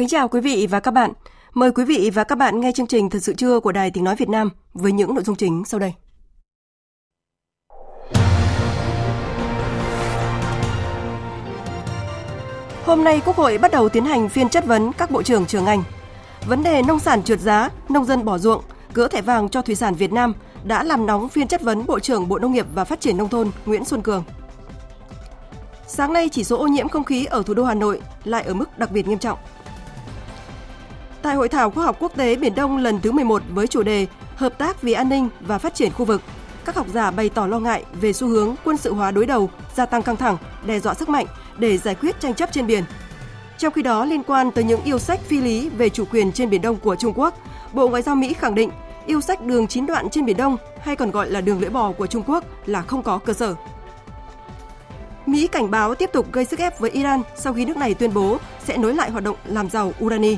Kính chào quý vị và các bạn. Mời quý vị và các bạn nghe chương trình Thật sự trưa của Đài Tiếng Nói Việt Nam với những nội dung chính sau đây. Hôm nay Quốc hội bắt đầu tiến hành phiên chất vấn các bộ trưởng trường ngành. Vấn đề nông sản trượt giá, nông dân bỏ ruộng, gỡ thẻ vàng cho thủy sản Việt Nam đã làm nóng phiên chất vấn Bộ trưởng Bộ Nông nghiệp và Phát triển Nông thôn Nguyễn Xuân Cường. Sáng nay, chỉ số ô nhiễm không khí ở thủ đô Hà Nội lại ở mức đặc biệt nghiêm trọng. Tại Hội thảo khoa học quốc tế Biển Đông lần thứ 11 với chủ đề Hợp tác vì an ninh và phát triển khu vực, các học giả bày tỏ lo ngại về xu hướng quân sự hóa đối đầu, gia tăng căng thẳng, đe dọa sức mạnh để giải quyết tranh chấp trên biển. Trong khi đó, liên quan tới những yêu sách phi lý về chủ quyền trên Biển Đông của Trung Quốc, Bộ Ngoại giao Mỹ khẳng định yêu sách đường chín đoạn trên Biển Đông hay còn gọi là đường lưỡi bò của Trung Quốc là không có cơ sở. Mỹ cảnh báo tiếp tục gây sức ép với Iran sau khi nước này tuyên bố sẽ nối lại hoạt động làm giàu urani.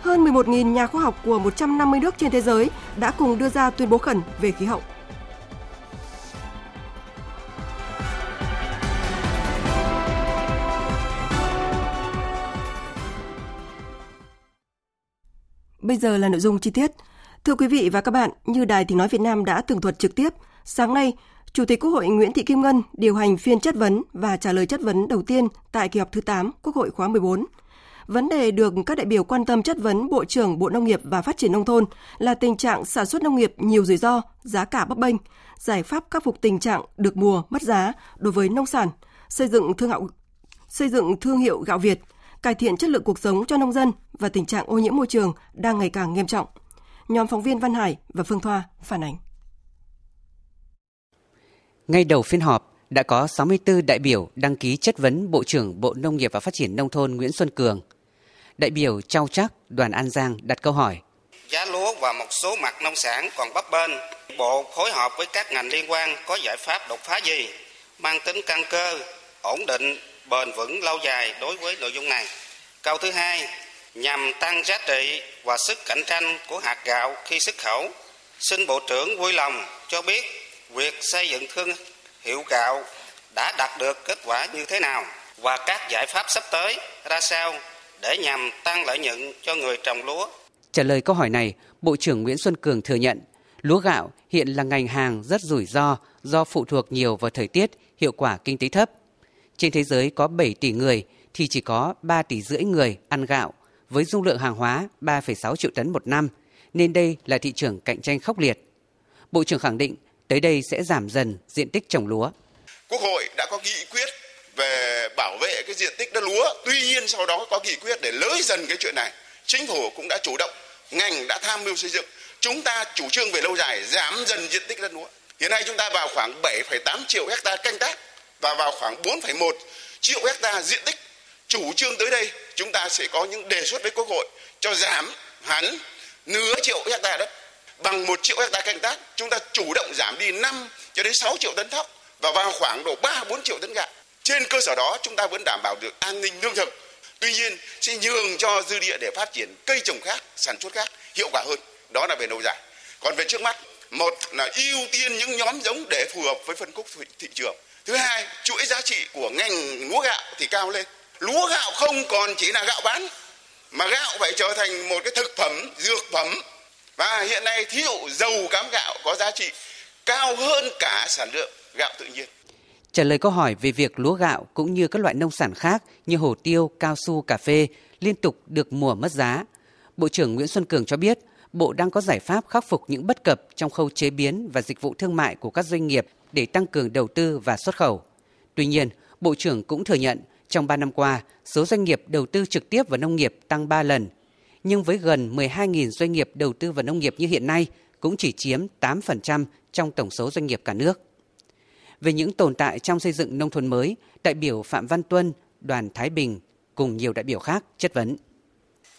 Hơn 11.000 nhà khoa học của 150 nước trên thế giới đã cùng đưa ra tuyên bố khẩn về khí hậu. Bây giờ là nội dung chi tiết. Thưa quý vị và các bạn, như Đài Tiếng Nói Việt Nam đã tường thuật trực tiếp, sáng nay, Chủ tịch Quốc hội Nguyễn Thị Kim Ngân điều hành phiên chất vấn và trả lời chất vấn đầu tiên tại kỳ họp thứ 8 Quốc hội khóa 14. Vấn đề được các đại biểu quan tâm chất vấn Bộ trưởng Bộ Nông nghiệp và Phát triển Nông thôn là tình trạng sản xuất nông nghiệp nhiều rủi ro, giá cả bấp bênh, giải pháp khắc phục tình trạng được mùa mất giá đối với nông sản, xây dựng thương hiệu xây dựng thương hiệu gạo Việt, cải thiện chất lượng cuộc sống cho nông dân và tình trạng ô nhiễm môi trường đang ngày càng nghiêm trọng. Nhóm phóng viên Văn Hải và Phương Thoa phản ánh. Ngay đầu phiên họp, đã có 64 đại biểu đăng ký chất vấn Bộ trưởng Bộ Nông nghiệp và Phát triển Nông thôn Nguyễn Xuân Cường. Đại biểu Châu Chắc, đoàn An Giang đặt câu hỏi. Giá lúa và một số mặt nông sản còn bấp bênh. Bộ phối hợp với các ngành liên quan có giải pháp đột phá gì, mang tính căn cơ, ổn định, bền vững lâu dài đối với nội dung này. Câu thứ hai, nhằm tăng giá trị và sức cạnh tranh của hạt gạo khi xuất khẩu. Xin Bộ trưởng vui lòng cho biết việc xây dựng thương hiệu gạo đã đạt được kết quả như thế nào và các giải pháp sắp tới ra sao để nhằm tăng lợi nhuận cho người trồng lúa. Trả lời câu hỏi này, Bộ trưởng Nguyễn Xuân Cường thừa nhận lúa gạo hiện là ngành hàng rất rủi ro do phụ thuộc nhiều vào thời tiết, hiệu quả kinh tế thấp. Trên thế giới có 7 tỷ người thì chỉ có 3 tỷ rưỡi người ăn gạo với dung lượng hàng hóa 3,6 triệu tấn một năm, nên đây là thị trường cạnh tranh khốc liệt. Bộ trưởng khẳng định tới đây sẽ giảm dần diện tích trồng lúa. Quốc hội đã có nghị quyết về bảo vệ cái diện tích đất lúa. Tuy nhiên sau đó có nghị quyết để lới dần cái chuyện này. Chính phủ cũng đã chủ động, ngành đã tham mưu xây dựng. Chúng ta chủ trương về lâu dài giảm dần diện tích đất lúa. Hiện nay chúng ta vào khoảng 7,8 triệu hecta canh tác và vào khoảng 4,1 triệu hecta diện tích. Chủ trương tới đây chúng ta sẽ có những đề xuất với Quốc hội cho giảm hẳn nửa triệu hecta đất bằng một triệu hecta canh tác chúng ta chủ động giảm đi 5 cho đến 6 triệu tấn thóc và vào khoảng độ 3 4 triệu tấn gạo. Trên cơ sở đó chúng ta vẫn đảm bảo được an ninh lương thực. Tuy nhiên sẽ nhường cho dư địa để phát triển cây trồng khác, sản xuất khác hiệu quả hơn. Đó là về lâu dài. Còn về trước mắt, một là ưu tiên những nhóm giống để phù hợp với phân khúc thị trường. Thứ hai, chuỗi giá trị của ngành lúa gạo thì cao lên. Lúa gạo không còn chỉ là gạo bán mà gạo phải trở thành một cái thực phẩm, dược phẩm và hiện nay thí dụ dầu cám gạo có giá trị cao hơn cả sản lượng gạo tự nhiên. Trả lời câu hỏi về việc lúa gạo cũng như các loại nông sản khác như hồ tiêu, cao su, cà phê liên tục được mùa mất giá, Bộ trưởng Nguyễn Xuân Cường cho biết Bộ đang có giải pháp khắc phục những bất cập trong khâu chế biến và dịch vụ thương mại của các doanh nghiệp để tăng cường đầu tư và xuất khẩu. Tuy nhiên, Bộ trưởng cũng thừa nhận trong 3 năm qua, số doanh nghiệp đầu tư trực tiếp vào nông nghiệp tăng 3 lần. Nhưng với gần 12.000 doanh nghiệp đầu tư vào nông nghiệp như hiện nay, cũng chỉ chiếm 8% trong tổng số doanh nghiệp cả nước. Về những tồn tại trong xây dựng nông thôn mới, đại biểu Phạm Văn Tuân, đoàn Thái Bình cùng nhiều đại biểu khác chất vấn.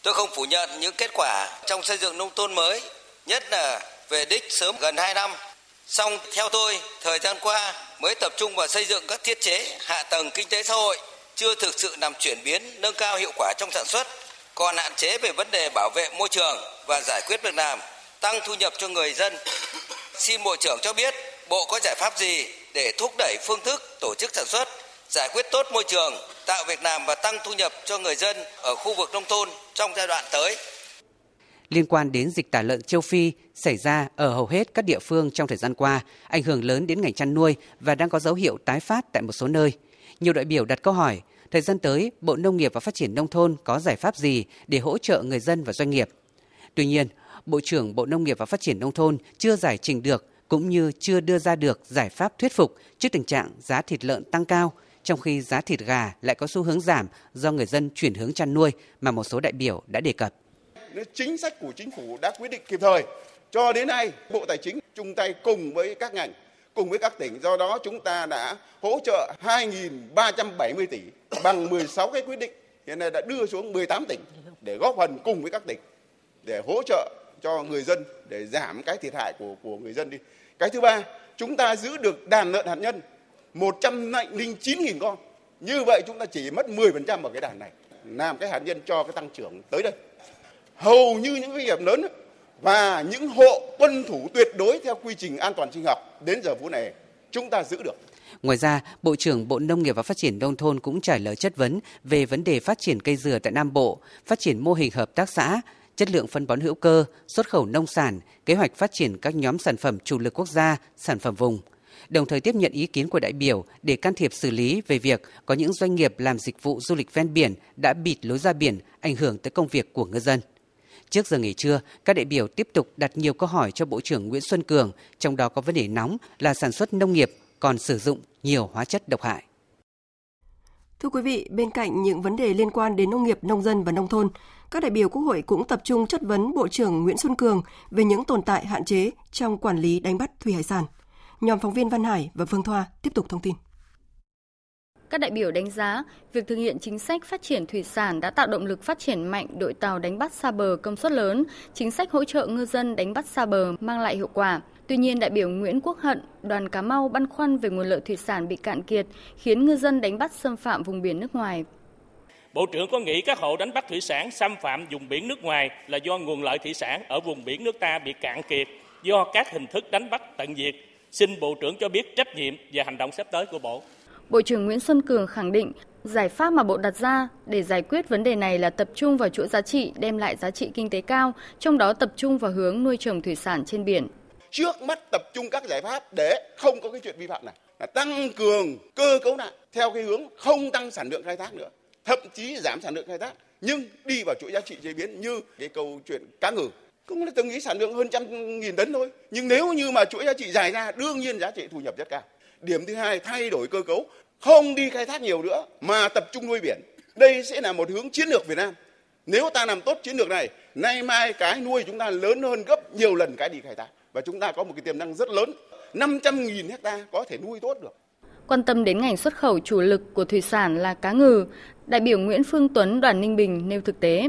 Tôi không phủ nhận những kết quả trong xây dựng nông thôn mới, nhất là về đích sớm gần 2 năm. Song theo tôi, thời gian qua mới tập trung vào xây dựng các thiết chế, hạ tầng kinh tế xã hội, chưa thực sự làm chuyển biến, nâng cao hiệu quả trong sản xuất, còn hạn chế về vấn đề bảo vệ môi trường và giải quyết việc làm, tăng thu nhập cho người dân. Xin Bộ trưởng cho biết Bộ có giải pháp gì để thúc đẩy phương thức tổ chức sản xuất, giải quyết tốt môi trường, tạo việc làm và tăng thu nhập cho người dân ở khu vực nông thôn trong giai đoạn tới. Liên quan đến dịch tả lợn châu Phi xảy ra ở hầu hết các địa phương trong thời gian qua, ảnh hưởng lớn đến ngành chăn nuôi và đang có dấu hiệu tái phát tại một số nơi. Nhiều đại biểu đặt câu hỏi, thời gian tới, Bộ Nông nghiệp và Phát triển Nông thôn có giải pháp gì để hỗ trợ người dân và doanh nghiệp? Tuy nhiên, Bộ trưởng Bộ Nông nghiệp và Phát triển Nông thôn chưa giải trình được cũng như chưa đưa ra được giải pháp thuyết phục trước tình trạng giá thịt lợn tăng cao, trong khi giá thịt gà lại có xu hướng giảm do người dân chuyển hướng chăn nuôi mà một số đại biểu đã đề cập. Chính sách của chính phủ đã quyết định kịp thời. Cho đến nay, Bộ Tài chính chung tay cùng với các ngành, cùng với các tỉnh. Do đó chúng ta đã hỗ trợ 2.370 tỷ bằng 16 cái quyết định. Hiện nay đã đưa xuống 18 tỉnh để góp phần cùng với các tỉnh để hỗ trợ cho người dân để giảm cái thiệt hại của của người dân đi. Cái thứ ba, chúng ta giữ được đàn lợn hạt nhân 109.000 con. Như vậy chúng ta chỉ mất 10% ở cái đàn này. Làm cái hạt nhân cho cái tăng trưởng tới đây. Hầu như những doanh nghiệp lớn và những hộ tuân thủ tuyệt đối theo quy trình an toàn sinh học đến giờ phút này chúng ta giữ được. Ngoài ra, Bộ trưởng Bộ Nông nghiệp và Phát triển Nông thôn cũng trả lời chất vấn về vấn đề phát triển cây dừa tại Nam Bộ, phát triển mô hình hợp tác xã, chất lượng phân bón hữu cơ, xuất khẩu nông sản, kế hoạch phát triển các nhóm sản phẩm chủ lực quốc gia, sản phẩm vùng. Đồng thời tiếp nhận ý kiến của đại biểu để can thiệp xử lý về việc có những doanh nghiệp làm dịch vụ du lịch ven biển đã bịt lối ra biển, ảnh hưởng tới công việc của ngư dân. Trước giờ nghỉ trưa, các đại biểu tiếp tục đặt nhiều câu hỏi cho Bộ trưởng Nguyễn Xuân Cường, trong đó có vấn đề nóng là sản xuất nông nghiệp còn sử dụng nhiều hóa chất độc hại. Thưa quý vị, bên cạnh những vấn đề liên quan đến nông nghiệp, nông dân và nông thôn, các đại biểu Quốc hội cũng tập trung chất vấn Bộ trưởng Nguyễn Xuân Cường về những tồn tại hạn chế trong quản lý đánh bắt thủy hải sản. Nhóm phóng viên Văn Hải và Phương Thoa tiếp tục thông tin. Các đại biểu đánh giá, việc thực hiện chính sách phát triển thủy sản đã tạo động lực phát triển mạnh đội tàu đánh bắt xa bờ công suất lớn, chính sách hỗ trợ ngư dân đánh bắt xa bờ mang lại hiệu quả. Tuy nhiên, đại biểu Nguyễn Quốc Hận, đoàn Cà Mau băn khoăn về nguồn lợi thủy sản bị cạn kiệt, khiến ngư dân đánh bắt xâm phạm vùng biển nước ngoài. Bộ trưởng có nghĩ các hộ đánh bắt thủy sản xâm phạm vùng biển nước ngoài là do nguồn lợi thủy sản ở vùng biển nước ta bị cạn kiệt do các hình thức đánh bắt tận diệt? Xin Bộ trưởng cho biết trách nhiệm và hành động sắp tới của Bộ. Bộ trưởng Nguyễn Xuân Cường khẳng định giải pháp mà Bộ đặt ra để giải quyết vấn đề này là tập trung vào chuỗi giá trị đem lại giá trị kinh tế cao, trong đó tập trung vào hướng nuôi trồng thủy sản trên biển. Trước mắt tập trung các giải pháp để không có cái chuyện vi phạm này. Là tăng cường cơ cấu lại theo cái hướng không tăng sản lượng khai thác nữa, thậm chí giảm sản lượng khai thác nhưng đi vào chuỗi giá trị chế biến như cái câu chuyện cá ngừ. Cũng là từng nghĩ sản lượng hơn trăm nghìn tấn thôi nhưng nếu như mà chuỗi giá trị dài ra đương nhiên giá trị thu nhập rất cao. Điểm thứ hai thay đổi cơ cấu không đi khai thác nhiều nữa mà tập trung nuôi biển. Đây sẽ là một hướng chiến lược Việt Nam. Nếu ta làm tốt chiến lược này nay mai cái nuôi chúng ta lớn hơn gấp nhiều lần cái đi khai thác và chúng ta có một cái tiềm năng rất lớn 500.000 hecta có thể nuôi tốt được Quan tâm đến ngành xuất khẩu chủ lực của thủy sản là cá ngừ, đại biểu Nguyễn Phương Tuấn đoàn Ninh Bình nêu thực tế.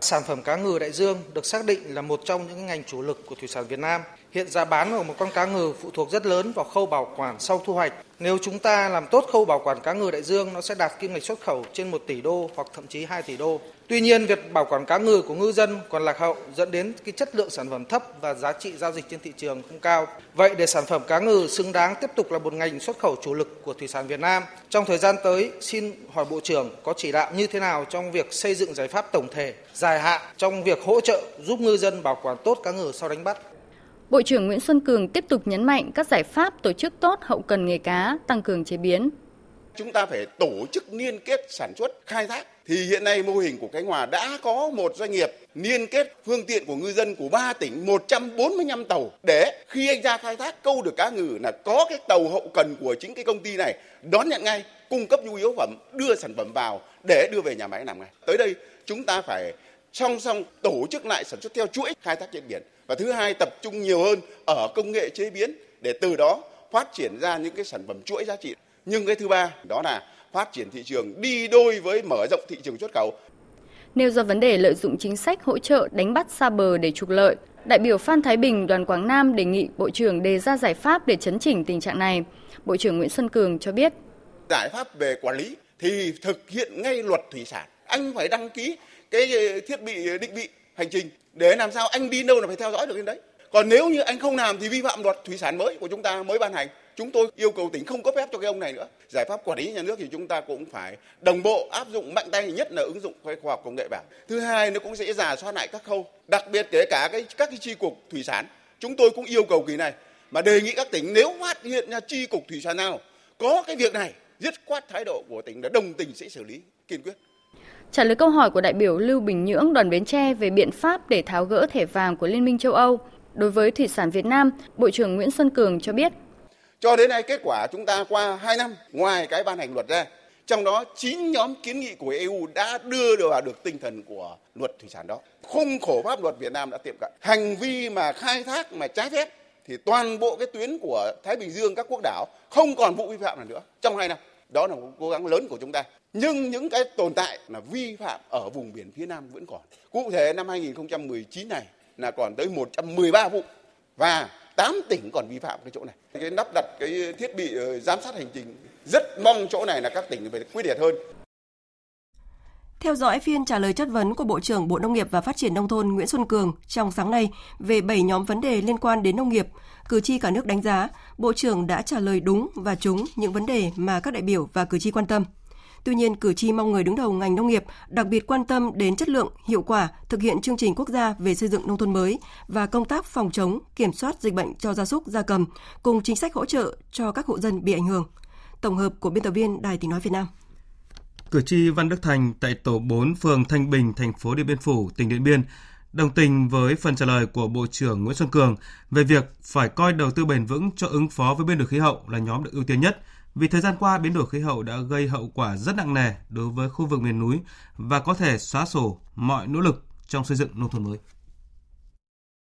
Sản phẩm cá ngừ đại dương được xác định là một trong những ngành chủ lực của thủy sản Việt Nam. Hiện giá bán của một con cá ngừ phụ thuộc rất lớn vào khâu bảo quản sau thu hoạch. Nếu chúng ta làm tốt khâu bảo quản cá ngừ đại dương, nó sẽ đạt kim ngạch xuất khẩu trên 1 tỷ đô hoặc thậm chí 2 tỷ đô. Tuy nhiên, việc bảo quản cá ngừ của ngư dân còn lạc hậu dẫn đến cái chất lượng sản phẩm thấp và giá trị giao dịch trên thị trường không cao. Vậy để sản phẩm cá ngừ xứng đáng tiếp tục là một ngành xuất khẩu chủ lực của thủy sản Việt Nam, trong thời gian tới xin hỏi Bộ trưởng có chỉ đạo như thế nào trong việc xây dựng giải pháp tổng thể, dài hạn trong việc hỗ trợ giúp ngư dân bảo quản tốt cá ngừ sau đánh bắt? Bộ trưởng Nguyễn Xuân Cường tiếp tục nhấn mạnh các giải pháp tổ chức tốt hậu cần nghề cá, tăng cường chế biến. Chúng ta phải tổ chức liên kết sản xuất, khai thác. Thì hiện nay mô hình của Khánh Hòa đã có một doanh nghiệp liên kết phương tiện của ngư dân của ba tỉnh 145 tàu. Để khi anh ra khai thác, câu được cá ngừ là có cái tàu hậu cần của chính cái công ty này, đón nhận ngay, cung cấp nhu yếu phẩm, đưa sản phẩm vào để đưa về nhà máy làm ngay. Tới đây, chúng ta phải song song tổ chức lại sản xuất theo chuỗi khai thác trên biển. Và thứ hai, tập trung nhiều hơn ở công nghệ chế biến để từ đó phát triển ra những cái sản phẩm chuỗi giá trị nhưng cái thứ ba đó là phát triển thị trường đi đôi với mở rộng thị trường xuất khẩu. Nêu ra vấn đề lợi dụng chính sách hỗ trợ đánh bắt xa bờ để trục lợi, đại biểu Phan Thái Bình đoàn Quảng Nam đề nghị Bộ trưởng đề ra giải pháp để chấn chỉnh tình trạng này. Bộ trưởng Nguyễn Xuân Cường cho biết. Giải pháp về quản lý thì thực hiện ngay luật thủy sản. Anh phải đăng ký cái thiết bị định vị hành trình để làm sao anh đi đâu là phải theo dõi được đến đấy. Còn nếu như anh không làm thì vi phạm luật thủy sản mới của chúng ta mới ban hành chúng tôi yêu cầu tỉnh không cấp phép cho cái ông này nữa. Giải pháp quản lý nhà nước thì chúng ta cũng phải đồng bộ áp dụng mạnh tay nhất là ứng dụng khoa học công nghệ vào. Thứ hai nó cũng sẽ giả soát lại các khâu đặc biệt kể cả cái các cái chi cục thủy sản. Chúng tôi cũng yêu cầu kỳ này mà đề nghị các tỉnh nếu phát hiện ra chi cục thủy sản nào có cái việc này dứt khoát thái độ của tỉnh đã đồng tình sẽ xử lý kiên quyết. Trả lời câu hỏi của đại biểu Lưu Bình Nhưỡng đoàn Bến Tre về biện pháp để tháo gỡ thẻ vàng của Liên minh châu Âu, đối với thủy sản Việt Nam, Bộ trưởng Nguyễn Xuân Cường cho biết cho đến nay kết quả chúng ta qua 2 năm ngoài cái ban hành luật ra, trong đó 9 nhóm kiến nghị của EU đã đưa được vào được tinh thần của luật thủy sản đó. Khung khổ pháp luật Việt Nam đã tiệm cận. Hành vi mà khai thác mà trái phép thì toàn bộ cái tuyến của Thái Bình Dương các quốc đảo không còn vụ vi phạm nào nữa trong 2 năm. Đó là một cố gắng lớn của chúng ta. Nhưng những cái tồn tại là vi phạm ở vùng biển phía Nam vẫn còn. Cụ thể năm 2019 này là còn tới 113 vụ và 8 tỉnh còn vi phạm cái chỗ này. Cái lắp đặt cái thiết bị ờ, giám sát hành trình rất mong chỗ này là các tỉnh phải quyết liệt hơn. Theo dõi phiên trả lời chất vấn của Bộ trưởng Bộ Nông nghiệp và Phát triển Nông thôn Nguyễn Xuân Cường trong sáng nay về 7 nhóm vấn đề liên quan đến nông nghiệp, cử tri cả nước đánh giá Bộ trưởng đã trả lời đúng và trúng những vấn đề mà các đại biểu và cử tri quan tâm. Tuy nhiên, cử tri mong người đứng đầu ngành nông nghiệp đặc biệt quan tâm đến chất lượng, hiệu quả thực hiện chương trình quốc gia về xây dựng nông thôn mới và công tác phòng chống, kiểm soát dịch bệnh cho gia súc, gia cầm cùng chính sách hỗ trợ cho các hộ dân bị ảnh hưởng. Tổng hợp của biên tập viên Đài Tiếng nói Việt Nam. Cử tri Văn Đức Thành tại tổ 4 phường Thanh Bình, thành phố Điện Biên Phủ, tỉnh Điện Biên đồng tình với phần trả lời của Bộ trưởng Nguyễn Xuân Cường về việc phải coi đầu tư bền vững cho ứng phó với biến đổi khí hậu là nhóm được ưu tiên nhất vì thời gian qua biến đổi khí hậu đã gây hậu quả rất nặng nề đối với khu vực miền núi và có thể xóa sổ mọi nỗ lực trong xây dựng nông thôn mới.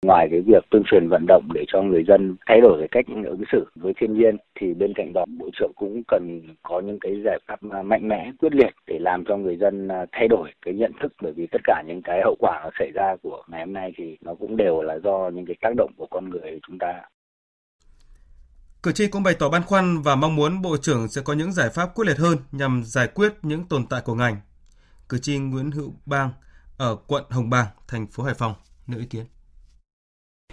Ngoài cái việc tuyên truyền vận động để cho người dân thay đổi cái cách ứng xử với thiên nhiên thì bên cạnh đó Bộ trưởng cũng cần có những cái giải pháp mạnh mẽ, quyết liệt để làm cho người dân à, thay đổi cái nhận thức bởi vì tất cả những cái hậu quả nó xảy ra của ngày hôm nay thì nó cũng đều là do những cái tác động của con người chúng ta. Cử tri cũng bày tỏ băn khoăn và mong muốn Bộ trưởng sẽ có những giải pháp quyết liệt hơn nhằm giải quyết những tồn tại của ngành. Cử tri Nguyễn Hữu Bang ở quận Hồng Bàng, thành phố Hải Phòng nêu ý kiến.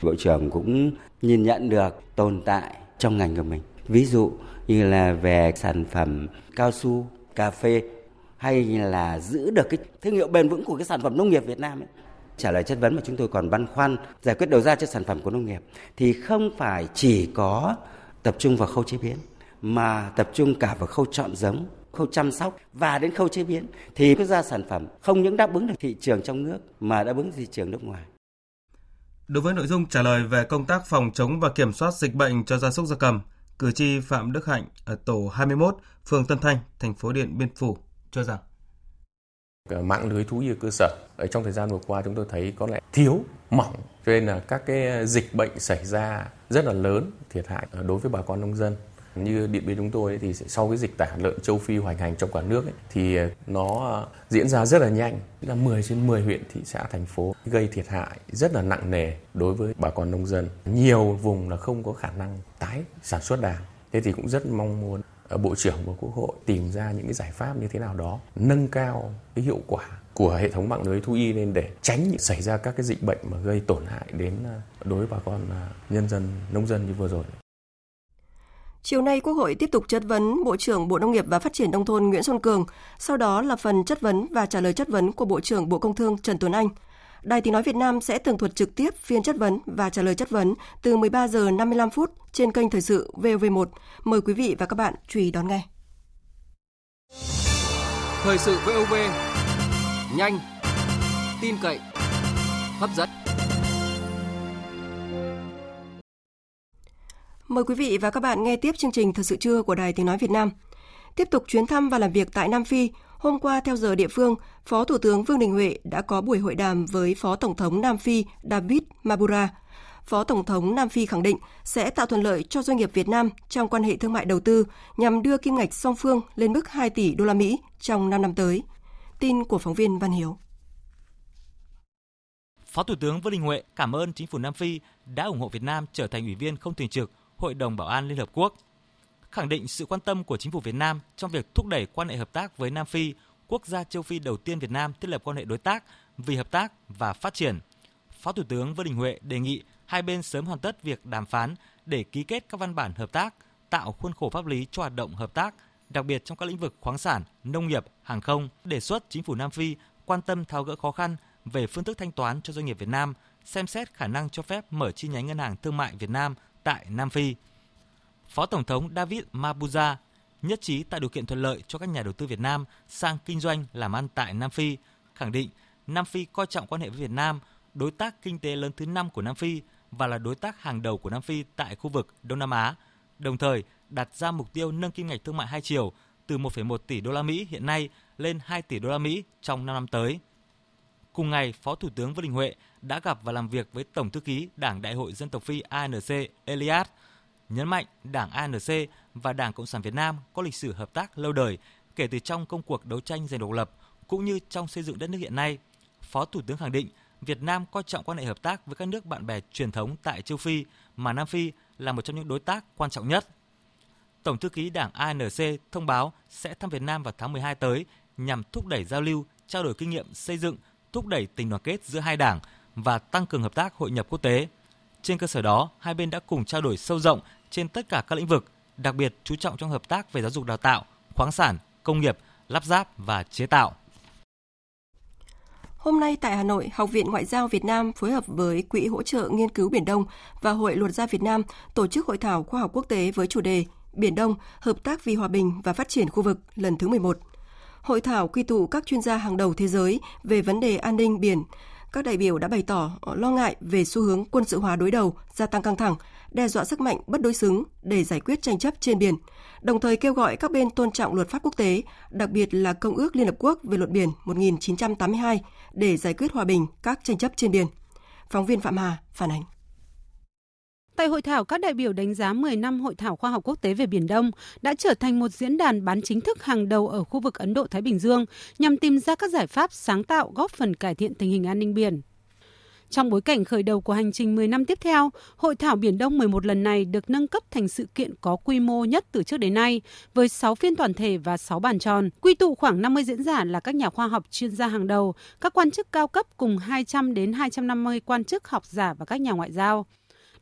Bộ trưởng cũng nhìn nhận được tồn tại trong ngành của mình. Ví dụ như là về sản phẩm cao su, cà phê hay là giữ được cái thương hiệu bền vững của cái sản phẩm nông nghiệp Việt Nam ấy. Trả lời chất vấn mà chúng tôi còn băn khoăn giải quyết đầu ra cho sản phẩm của nông nghiệp thì không phải chỉ có tập trung vào khâu chế biến mà tập trung cả vào khâu chọn giống, khâu chăm sóc và đến khâu chế biến thì cái ra sản phẩm không những đáp ứng được thị trường trong nước mà đáp ứng thị trường nước ngoài. Đối với nội dung trả lời về công tác phòng chống và kiểm soát dịch bệnh cho gia súc gia cầm, cử tri Phạm Đức Hạnh ở tổ 21, phường Tân Thanh, thành phố Điện Biên Phủ cho rằng Ờ, mạng lưới thú y cơ sở. Ở trong thời gian vừa qua chúng tôi thấy có lẽ thiếu mỏng cho nên là các cái ờ, dịch bệnh xảy ra rất là lớn thiệt hại ờ, đối với bà con nông dân. Như điện biên chúng tôi thì sau cái dịch tả lợn châu phi hoành hành trong cả nước ấy, thì nó diễn ra rất là nhanh. Là 10 trên 10 huyện thị xã thành phố gây thiệt hại rất là nặng nề đối với bà con nông dân. Nhiều vùng là không có khả năng tái sản xuất đàn. Thế thì cũng rất mong muốn bộ trưởng của quốc hội tìm ra những cái giải pháp như thế nào đó nâng cao cái hiệu quả của hệ thống mạng lưới thú y lên để tránh xảy ra các cái dịch bệnh mà gây tổn hại đến à, đối với bà con à, nhân dân nông dân như vừa rồi. Chiều nay, Quốc hội tiếp tục chất vấn Bộ trưởng Bộ Nông nghiệp và Phát triển Nông thôn Nguyễn Xuân Cường, sau đó là phần chất vấn và trả lời chất vấn của Bộ trưởng Bộ Công Thương Trần Tuấn Anh. Đài Tiếng Nói Việt Nam sẽ tường thuật trực tiếp phiên chất vấn và trả lời chất vấn từ 13 giờ 55 phút trên kênh Thời sự VOV1. Mời quý vị và các bạn chú ý đón nghe. Thời sự VOV nhanh, tin cậy, hấp dẫn. Mời quý vị và các bạn nghe tiếp chương trình Thời sự trưa của Đài Tiếng Nói Việt Nam. Tiếp tục chuyến thăm và làm việc tại Nam Phi, hôm qua theo giờ địa phương, Phó Thủ tướng Vương Đình Huệ đã có buổi hội đàm với Phó Tổng thống Nam Phi David Mabura. Phó Tổng thống Nam Phi khẳng định sẽ tạo thuận lợi cho doanh nghiệp Việt Nam trong quan hệ thương mại đầu tư nhằm đưa kim ngạch song phương lên mức 2 tỷ đô la Mỹ trong 5 năm tới. Tin của phóng viên Văn Hiếu. Phó Thủ tướng Vương Đình Huệ cảm ơn chính phủ Nam Phi đã ủng hộ Việt Nam trở thành ủy viên không thường trực Hội đồng Bảo an Liên Hợp Quốc. Khẳng định sự quan tâm của chính phủ Việt Nam trong việc thúc đẩy quan hệ hợp tác với Nam Phi, quốc gia châu Phi đầu tiên Việt Nam thiết lập quan hệ đối tác vì hợp tác và phát triển. Phó Thủ tướng Vương Đình Huệ đề nghị hai bên sớm hoàn tất việc đàm phán để ký kết các văn bản hợp tác, tạo khuôn khổ pháp lý cho hoạt động hợp tác, đặc biệt trong các lĩnh vực khoáng sản, nông nghiệp, hàng không, đề xuất chính phủ Nam Phi quan tâm tháo gỡ khó khăn về phương thức thanh toán cho doanh nghiệp Việt Nam, xem xét khả năng cho phép mở chi nhánh ngân hàng thương mại Việt Nam tại Nam Phi. Phó Tổng thống David Mabuza nhất trí tạo điều kiện thuận lợi cho các nhà đầu tư Việt Nam sang kinh doanh làm ăn tại Nam Phi, khẳng định Nam Phi coi trọng quan hệ với Việt Nam, đối tác kinh tế lớn thứ năm của Nam Phi và là đối tác hàng đầu của Nam Phi tại khu vực Đông Nam Á, đồng thời đặt ra mục tiêu nâng kim ngạch thương mại hai chiều từ 1,1 tỷ đô la Mỹ hiện nay lên 2 tỷ đô la Mỹ trong 5 năm tới. Cùng ngày, Phó Thủ tướng Vương Đình Huệ đã gặp và làm việc với Tổng thư ký Đảng Đại hội Dân tộc Phi ANC Elias, nhấn mạnh Đảng ANC và Đảng Cộng sản Việt Nam có lịch sử hợp tác lâu đời kể từ trong công cuộc đấu tranh giành độc lập cũng như trong xây dựng đất nước hiện nay. Phó Thủ tướng khẳng định Việt Nam coi trọng quan hệ hợp tác với các nước bạn bè truyền thống tại châu Phi mà Nam Phi là một trong những đối tác quan trọng nhất. Tổng thư ký Đảng ANC thông báo sẽ thăm Việt Nam vào tháng 12 tới nhằm thúc đẩy giao lưu, trao đổi kinh nghiệm xây dựng, thúc đẩy tình đoàn kết giữa hai đảng và tăng cường hợp tác hội nhập quốc tế. Trên cơ sở đó, hai bên đã cùng trao đổi sâu rộng trên tất cả các lĩnh vực, đặc biệt chú trọng trong hợp tác về giáo dục đào tạo, khoáng sản, công nghiệp, lắp ráp và chế tạo. Hôm nay tại Hà Nội, Học viện Ngoại giao Việt Nam phối hợp với Quỹ hỗ trợ nghiên cứu Biển Đông và Hội Luật gia Việt Nam tổ chức hội thảo khoa học quốc tế với chủ đề Biển Đông, hợp tác vì hòa bình và phát triển khu vực lần thứ 11. Hội thảo quy tụ các chuyên gia hàng đầu thế giới về vấn đề an ninh biển. Các đại biểu đã bày tỏ ờ, lo ngại về xu hướng quân sự hóa đối đầu, gia tăng căng thẳng, đe dọa sức mạnh bất đối xứng để giải quyết tranh chấp trên biển, đồng thời kêu gọi các bên tôn trọng luật pháp quốc tế, đặc biệt là Công ước Liên Hợp Quốc về luật biển 1982 để giải quyết hòa bình các tranh chấp trên biển. Phóng viên Phạm Hà phản ánh. Tại hội thảo, các đại biểu đánh giá 10 năm hội thảo khoa học quốc tế về Biển Đông đã trở thành một diễn đàn bán chính thức hàng đầu ở khu vực Ấn Độ-Thái Bình Dương nhằm tìm ra các giải pháp sáng tạo góp phần cải thiện tình hình an ninh biển. Trong bối cảnh khởi đầu của hành trình 10 năm tiếp theo, Hội thảo Biển Đông 11 lần này được nâng cấp thành sự kiện có quy mô nhất từ trước đến nay, với 6 phiên toàn thể và 6 bàn tròn, quy tụ khoảng 50 diễn giả là các nhà khoa học chuyên gia hàng đầu, các quan chức cao cấp cùng 200 đến 250 quan chức học giả và các nhà ngoại giao.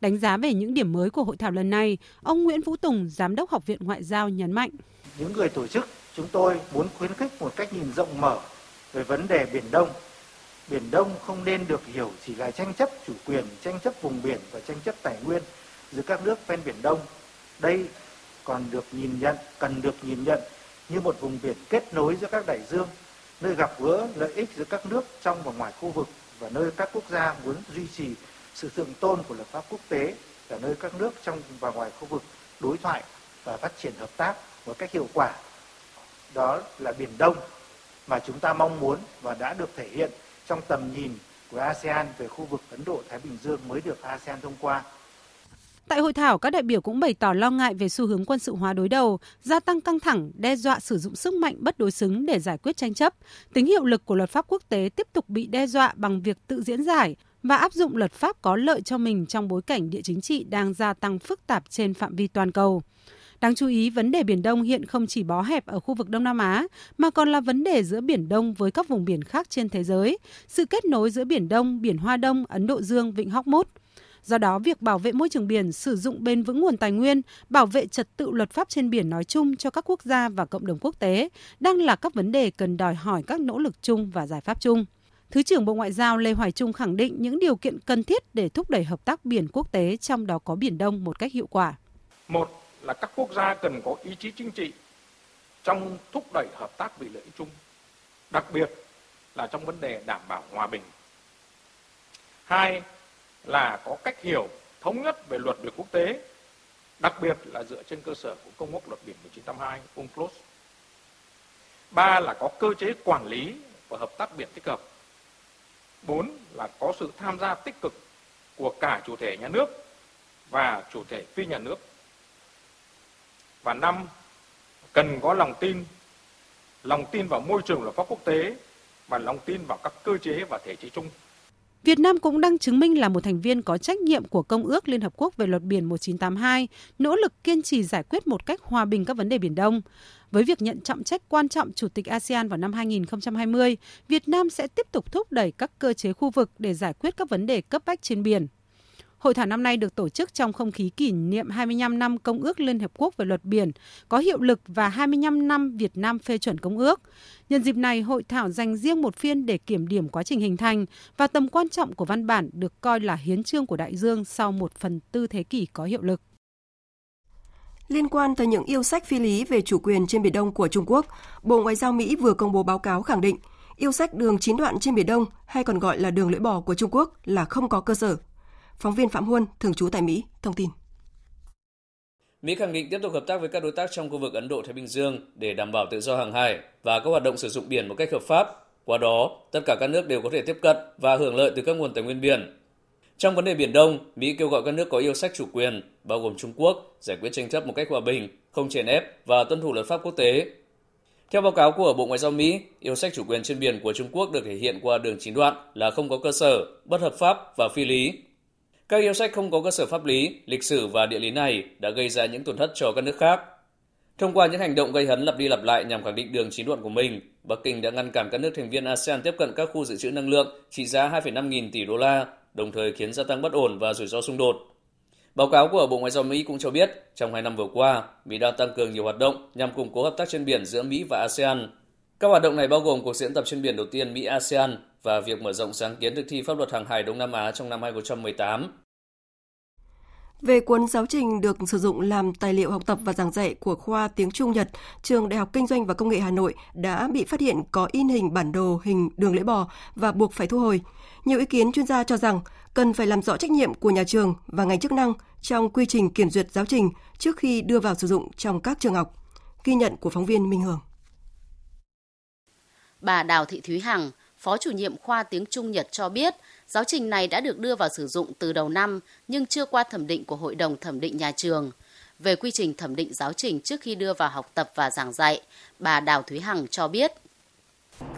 Đánh giá về những điểm mới của hội thảo lần này, ông Nguyễn Vũ Tùng, Giám đốc Học viện Ngoại giao nhấn mạnh. Những người tổ chức chúng tôi muốn khuyến khích một cách nhìn rộng mở về vấn đề Biển Đông Biển Đông không nên được hiểu chỉ là tranh chấp chủ quyền, tranh chấp vùng biển và tranh chấp tài nguyên giữa các nước ven Biển Đông. Đây còn được nhìn nhận, cần được nhìn nhận như một vùng biển kết nối giữa các đại dương, nơi gặp gỡ lợi ích giữa các nước trong và ngoài khu vực và nơi các quốc gia muốn duy trì sự thượng tôn của luật pháp quốc tế ở nơi các nước trong và ngoài khu vực đối thoại và phát triển hợp tác một cách hiệu quả. Đó là Biển Đông mà chúng ta mong muốn và đã được thể hiện trong tầm nhìn của ASEAN về khu vực Ấn Độ-Thái Bình Dương mới được ASEAN thông qua. Tại hội thảo, các đại biểu cũng bày tỏ lo ngại về xu hướng quân sự hóa đối đầu, gia tăng căng thẳng, đe dọa sử dụng sức mạnh bất đối xứng để giải quyết tranh chấp. Tính hiệu lực của luật pháp quốc tế tiếp tục bị đe dọa bằng việc tự diễn giải và áp dụng luật pháp có lợi cho mình trong bối cảnh địa chính trị đang gia tăng phức tạp trên phạm vi toàn cầu. Đáng chú ý, vấn đề Biển Đông hiện không chỉ bó hẹp ở khu vực Đông Nam Á, mà còn là vấn đề giữa Biển Đông với các vùng biển khác trên thế giới, sự kết nối giữa Biển Đông, Biển Hoa Đông, Ấn Độ Dương, Vịnh Hóc Mút. Do đó, việc bảo vệ môi trường biển, sử dụng bền vững nguồn tài nguyên, bảo vệ trật tự luật pháp trên biển nói chung cho các quốc gia và cộng đồng quốc tế đang là các vấn đề cần đòi hỏi các nỗ lực chung và giải pháp chung. Thứ trưởng Bộ Ngoại giao Lê Hoài Trung khẳng định những điều kiện cần thiết để thúc đẩy hợp tác biển quốc tế trong đó có Biển Đông một cách hiệu quả. Một là các quốc gia cần có ý chí chính trị trong thúc đẩy hợp tác vì lợi ích chung. đặc biệt là trong vấn đề đảm bảo hòa bình. Hai là có cách hiểu thống nhất về luật biển quốc tế, đặc biệt là dựa trên cơ sở của Công ước Luật Biển 1982 UNCLOS. Ba là có cơ chế quản lý và hợp tác biển tích hợp. Bốn là có sự tham gia tích cực của cả chủ thể nhà nước và chủ thể phi nhà nước. Và năm, cần có lòng tin, lòng tin vào môi trường luật pháp quốc tế và lòng tin vào các cơ chế và thể chế chung. Việt Nam cũng đang chứng minh là một thành viên có trách nhiệm của Công ước Liên Hợp Quốc về luật biển 1982, nỗ lực kiên trì giải quyết một cách hòa bình các vấn đề Biển Đông. Với việc nhận trọng trách quan trọng Chủ tịch ASEAN vào năm 2020, Việt Nam sẽ tiếp tục thúc đẩy các cơ chế khu vực để giải quyết các vấn đề cấp bách trên biển. Hội thảo năm nay được tổ chức trong không khí kỷ niệm 25 năm Công ước Liên Hợp Quốc về luật biển, có hiệu lực và 25 năm Việt Nam phê chuẩn Công ước. Nhân dịp này, hội thảo dành riêng một phiên để kiểm điểm quá trình hình thành và tầm quan trọng của văn bản được coi là hiến trương của đại dương sau một phần tư thế kỷ có hiệu lực. Liên quan tới những yêu sách phi lý về chủ quyền trên Biển Đông của Trung Quốc, Bộ Ngoại giao Mỹ vừa công bố báo cáo khẳng định yêu sách đường chín đoạn trên Biển Đông hay còn gọi là đường lưỡi bò của Trung Quốc là không có cơ sở. Phóng viên Phạm Huân, thường trú tại Mỹ, thông tin. Mỹ khẳng định tiếp tục hợp tác với các đối tác trong khu vực Ấn Độ-Thái Bình Dương để đảm bảo tự do hàng hải và các hoạt động sử dụng biển một cách hợp pháp. Qua đó, tất cả các nước đều có thể tiếp cận và hưởng lợi từ các nguồn tài nguyên biển. Trong vấn đề Biển Đông, Mỹ kêu gọi các nước có yêu sách chủ quyền, bao gồm Trung Quốc, giải quyết tranh chấp một cách hòa bình, không chèn ép và tuân thủ luật pháp quốc tế. Theo báo cáo của Bộ Ngoại giao Mỹ, yêu sách chủ quyền trên biển của Trung Quốc được thể hiện qua đường chín đoạn là không có cơ sở, bất hợp pháp và phi lý, các yêu sách không có cơ sở pháp lý, lịch sử và địa lý này đã gây ra những tổn thất cho các nước khác. Thông qua những hành động gây hấn lặp đi lặp lại nhằm khẳng định đường chín đoạn của mình, Bắc Kinh đã ngăn cản các nước thành viên ASEAN tiếp cận các khu dự trữ năng lượng trị giá 2,5 nghìn tỷ đô la, đồng thời khiến gia tăng bất ổn và rủi ro xung đột. Báo cáo của Bộ Ngoại giao Mỹ cũng cho biết, trong hai năm vừa qua, Mỹ đã tăng cường nhiều hoạt động nhằm củng cố hợp tác trên biển giữa Mỹ và ASEAN. Các hoạt động này bao gồm cuộc diễn tập trên biển đầu tiên Mỹ-ASEAN và việc mở rộng sáng kiến thực thi pháp luật hàng hải Đông Nam Á trong năm 2018. Về cuốn giáo trình được sử dụng làm tài liệu học tập và giảng dạy của khoa tiếng Trung Nhật, trường Đại học Kinh doanh và Công nghệ Hà Nội đã bị phát hiện có in hình bản đồ hình đường lưỡi bò và buộc phải thu hồi. Nhiều ý kiến chuyên gia cho rằng cần phải làm rõ trách nhiệm của nhà trường và ngành chức năng trong quy trình kiểm duyệt giáo trình trước khi đưa vào sử dụng trong các trường học. Ghi nhận của phóng viên Minh Hường. Bà Đào Thị Thúy Hằng, Phó chủ nhiệm khoa tiếng Trung Nhật cho biết, giáo trình này đã được đưa vào sử dụng từ đầu năm nhưng chưa qua thẩm định của Hội đồng thẩm định nhà trường. Về quy trình thẩm định giáo trình trước khi đưa vào học tập và giảng dạy, bà Đào Thúy Hằng cho biết.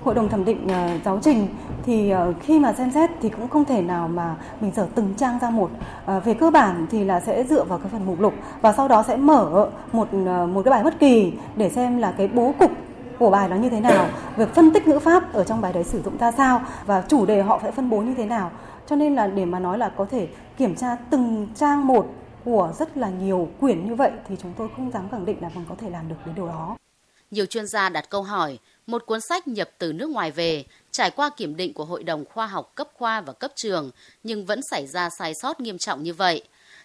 Hội đồng thẩm định ờ, giáo trình thì ờ, khi mà xem xét thì cũng không thể nào mà mình dở từng trang ra một. Ờ, về cơ bản thì là sẽ dựa vào cái phần mục lục và sau đó sẽ mở một một cái bài bất kỳ để xem là cái bố cục của bài nó như thế nào, việc phân tích ngữ pháp ở trong bài đấy sử dụng ra sao và chủ đề họ phải phân bố như thế nào. Cho nên là để mà nói là có thể kiểm tra từng trang một của rất là nhiều quyển như vậy thì chúng tôi không dám khẳng định là mình có thể làm được đến điều đó. Nhiều chuyên gia đặt câu hỏi, một cuốn sách nhập từ nước ngoài về, trải qua kiểm định của Hội đồng Khoa học cấp khoa và cấp trường, nhưng vẫn xảy ra sai sót nghiêm trọng như vậy.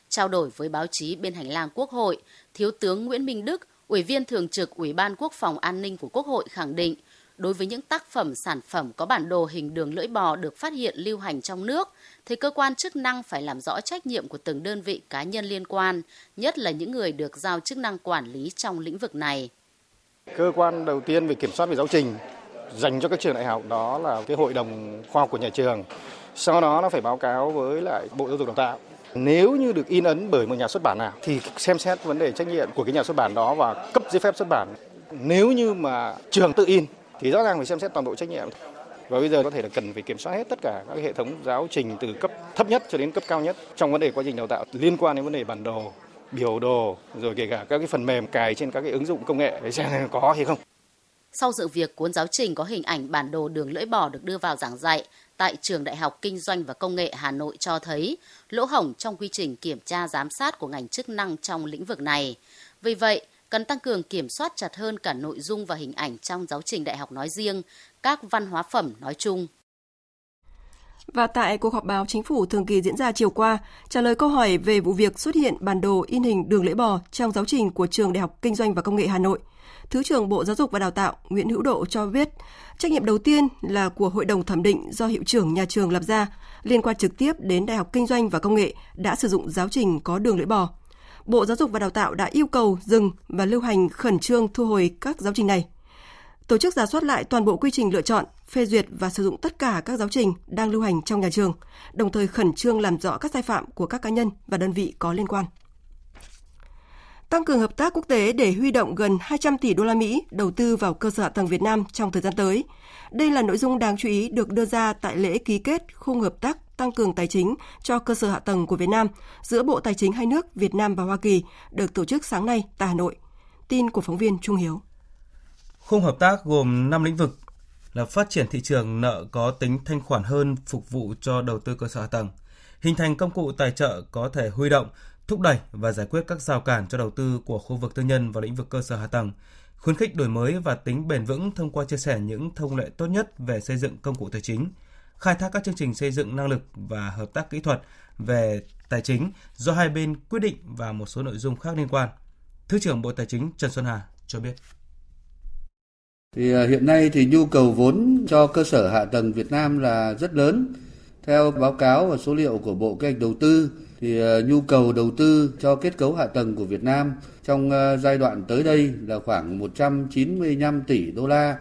Trao đổi với báo chí bên hành lang Quốc hội, Thiếu tướng Nguyễn Minh Đức, Ủy viên Thường trực Ủy ban Quốc phòng An ninh của Quốc hội khẳng định, đối với những tác phẩm sản phẩm có bản đồ hình đường lưỡi bò được phát hiện lưu hành trong nước, thì cơ quan chức năng phải làm rõ trách nhiệm của từng đơn vị cá nhân liên quan, nhất là những người được giao chức năng quản lý trong lĩnh vực này. Cơ quan đầu tiên về kiểm soát về giáo trình dành cho các trường đại học đó là cái hội đồng khoa học của nhà trường. Sau đó nó phải báo cáo với lại Bộ Giáo dục Đào tạo nếu như được in ấn bởi một nhà xuất bản nào thì xem xét vấn đề trách nhiệm của cái nhà xuất bản đó và cấp giấy phép xuất bản. Nếu như mà trường tự in thì rõ ràng phải xem xét toàn bộ trách nhiệm. Và bây giờ có thể là cần phải kiểm soát hết tất cả các hệ thống giáo trình từ cấp thấp nhất cho đến cấp cao nhất trong vấn đề quá trình đào tạo liên quan đến vấn đề bản đồ, biểu đồ rồi kể cả các cái phần mềm cài trên các cái ứng dụng công nghệ để xem có hay không. Sau sự việc cuốn giáo trình có hình ảnh bản đồ đường lưỡi bò được đưa vào giảng dạy tại Trường Đại học Kinh doanh và Công nghệ Hà Nội cho thấy lỗ hổng trong quy trình kiểm tra giám sát của ngành chức năng trong lĩnh vực này. Vì vậy, cần tăng cường kiểm soát chặt hơn cả nội dung và hình ảnh trong giáo trình đại học nói riêng, các văn hóa phẩm nói chung. Và tại cuộc họp báo chính phủ thường kỳ diễn ra chiều qua, trả lời câu hỏi về vụ việc xuất hiện bản đồ in hình đường lưỡi bò trong giáo trình của Trường Đại học Kinh doanh và Công nghệ Hà Nội, Thứ trưởng Bộ Giáo dục và Đào tạo Nguyễn Hữu Độ cho biết, trách nhiệm đầu tiên là của Hội đồng thẩm định do hiệu trưởng nhà trường lập ra, liên quan trực tiếp đến Đại học Kinh doanh và Công nghệ đã sử dụng giáo trình có đường lưỡi bò. Bộ Giáo dục và Đào tạo đã yêu cầu dừng và lưu hành khẩn trương thu hồi các giáo trình này. Tổ chức giả soát lại toàn bộ quy trình lựa chọn, phê duyệt và sử dụng tất cả các giáo trình đang lưu hành trong nhà trường, đồng thời khẩn trương làm rõ các sai phạm của các cá nhân và đơn vị có liên quan tăng cường hợp tác quốc tế để huy động gần 200 tỷ đô la Mỹ đầu tư vào cơ sở hạ tầng Việt Nam trong thời gian tới. Đây là nội dung đáng chú ý được đưa ra tại lễ ký kết khung hợp tác tăng cường tài chính cho cơ sở hạ tầng của Việt Nam giữa Bộ Tài chính hai nước Việt Nam và Hoa Kỳ được tổ chức sáng nay tại Hà Nội. Tin của phóng viên Trung Hiếu. Khung hợp tác gồm 5 lĩnh vực là phát triển thị trường nợ có tính thanh khoản hơn phục vụ cho đầu tư cơ sở hạ tầng, hình thành công cụ tài trợ có thể huy động thúc đẩy và giải quyết các rào cản cho đầu tư của khu vực tư nhân vào lĩnh vực cơ sở hạ tầng, khuyến khích đổi mới và tính bền vững thông qua chia sẻ những thông lệ tốt nhất về xây dựng công cụ tài chính, khai thác các chương trình xây dựng năng lực và hợp tác kỹ thuật về tài chính do hai bên quyết định và một số nội dung khác liên quan. Thứ trưởng Bộ Tài chính Trần Xuân Hà cho biết. Thì à, hiện nay thì nhu cầu vốn cho cơ sở hạ tầng Việt Nam là rất lớn. Theo báo cáo và số liệu của Bộ Kế hoạch Đầu tư thì ờ, nhu cầu đầu tư cho kết cấu hạ tầng của Việt Nam trong ờ, giai đoạn tới đây là khoảng 195 tỷ đô la.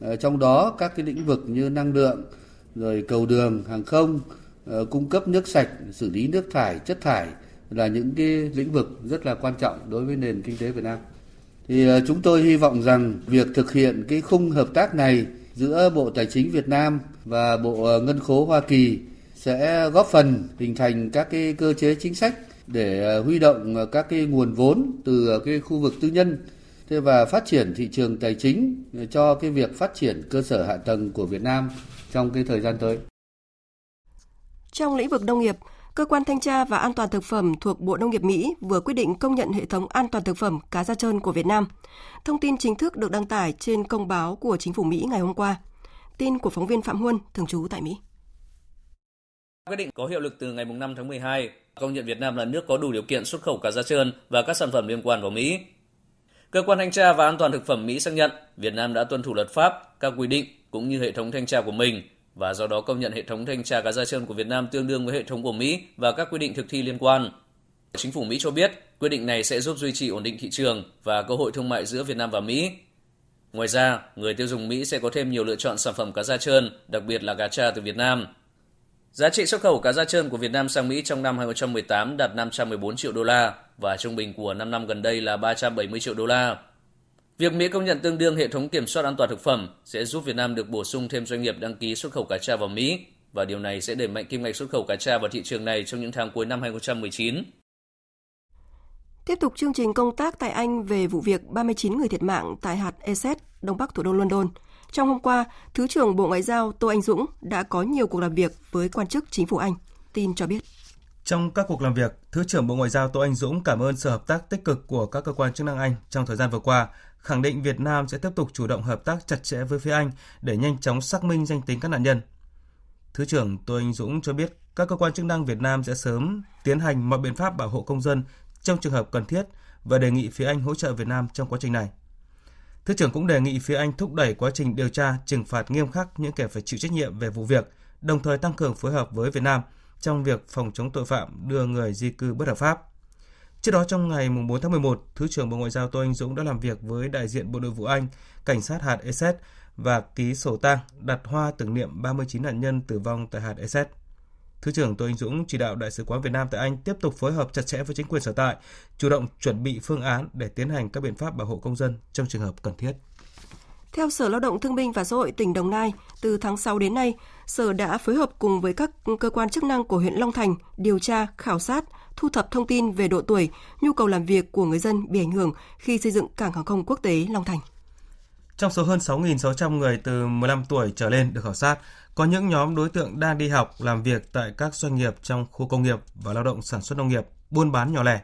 Ờ, trong đó các cái lĩnh vực như năng lượng, rồi cầu đường, hàng không, cung cấp nước sạch, xử lý nước thải, chất thải là những cái lĩnh vực rất là quan trọng đối với nền kinh tế Việt Nam. Thì chúng tôi hy vọng rằng việc thực hiện cái khung hợp tác này giữa Bộ Tài chính Việt Nam và Bộ Ngân khố Hoa Kỳ sẽ góp phần hình thành các cái cơ chế chính sách để ờ, huy động ờ, các cái nguồn vốn từ ờ, cái khu vực tư nhân thế và phát triển thị trường tài chính cho cái việc phát triển cơ sở hạ tầng của Việt Nam trong cái thời gian tới. Trong lĩnh vực nông nghiệp, Cơ quan Thanh tra và An toàn Thực phẩm thuộc Bộ Nông nghiệp Mỹ vừa quyết định công nhận hệ thống an toàn thực phẩm cá da trơn của Việt Nam. Thông tin chính thức được đăng tải trên công báo của chính phủ Mỹ ngày hôm qua. Tin của phóng viên Phạm Huân, thường trú tại Mỹ. Quyết định có hiệu lực từ ngày 5 tháng 12, công nhận Việt Nam là nước có đủ điều kiện xuất khẩu cá da trơn và các sản phẩm liên quan vào Mỹ. Cơ quan thanh tra và an toàn thực phẩm Mỹ xác nhận Việt Nam đã tuân thủ luật pháp, các quy định cũng như hệ thống thanh tra của mình và do đó công nhận hệ thống thanh tra cá da trơn của Việt Nam tương đương với hệ thống của Mỹ và các quy định thực thi liên quan. Chính phủ Mỹ cho biết quyết định này sẽ giúp duy trì ổn định thị trường và cơ hội thương mại giữa Việt Nam và Mỹ. Ngoài ra, người tiêu dùng Mỹ sẽ có thêm nhiều lựa chọn sản phẩm cá da trơn, đặc biệt là cá tra từ Việt Nam. Giá trị xuất khẩu cá da trơn của Việt Nam sang Mỹ trong năm 2018 đạt 514 triệu đô la và trung bình của 5 năm gần đây là 370 triệu đô la. Việc Mỹ công nhận tương đương hệ thống kiểm soát an toàn thực phẩm sẽ giúp Việt Nam được bổ sung thêm doanh nghiệp đăng ký xuất khẩu cá tra vào Mỹ và điều này sẽ đẩy mạnh kim ngạch xuất khẩu cá tra vào thị trường này trong những tháng cuối năm 2019. Tiếp tục chương trình công tác tại Anh về vụ việc 39 người thiệt mạng tại hạt Essex, đông bắc thủ đô London – trong hôm qua, Thứ trưởng Bộ Ngoại giao Tô Anh Dũng đã có nhiều cuộc làm việc với quan chức chính phủ Anh. Tin cho biết. Trong các cuộc làm việc, Thứ trưởng Bộ Ngoại giao Tô Anh Dũng cảm ơn sự hợp tác tích cực của các cơ quan chức năng Anh trong thời gian vừa qua, khẳng định Việt Nam sẽ tiếp tục chủ động hợp tác chặt chẽ với phía Anh để nhanh chóng xác minh danh tính các nạn nhân. Thứ trưởng Tô Anh Dũng cho biết các cơ quan chức năng Việt Nam sẽ sớm tiến hành mọi biện pháp bảo hộ công dân trong trường hợp cần thiết và đề nghị phía Anh hỗ trợ Việt Nam trong quá trình này. Thứ trưởng cũng đề nghị phía Anh thúc đẩy quá trình điều tra, trừng phạt nghiêm khắc những kẻ phải chịu trách nhiệm về vụ việc, đồng thời tăng cường phối hợp với Việt Nam trong việc phòng chống tội phạm đưa người di cư bất hợp pháp. Trước đó trong ngày 4 tháng 11, Thứ trưởng Bộ Ngoại giao Tô Anh Dũng đã làm việc với đại diện Bộ Nội vụ Anh, cảnh sát hạt Essex và ký sổ tang đặt hoa tưởng niệm 39 nạn nhân tử vong tại hạt Essex. Thứ trưởng Tô Anh Dũng chỉ đạo Đại sứ quán Việt Nam tại Anh tiếp tục phối hợp chặt chẽ với chính quyền sở tại, chủ động chuẩn bị phương án để tiến hành các biện pháp bảo hộ công dân trong trường hợp cần thiết. Theo Sở Lao động Thương binh và Xã hội tỉnh Đồng Nai, từ tháng 6 đến nay, Sở đã phối hợp cùng với các cơ quan chức năng của huyện Long Thành điều tra, khảo sát, thu thập thông tin về độ tuổi, nhu cầu làm việc của người dân bị ảnh hưởng khi xây dựng cảng hàng không quốc tế Long Thành. Trong số hơn 6.600 người từ 15 tuổi trở lên được khảo sát, có những nhóm đối tượng đang đi học, làm việc tại các doanh nghiệp trong khu công nghiệp và lao động sản xuất nông nghiệp, buôn bán nhỏ lẻ.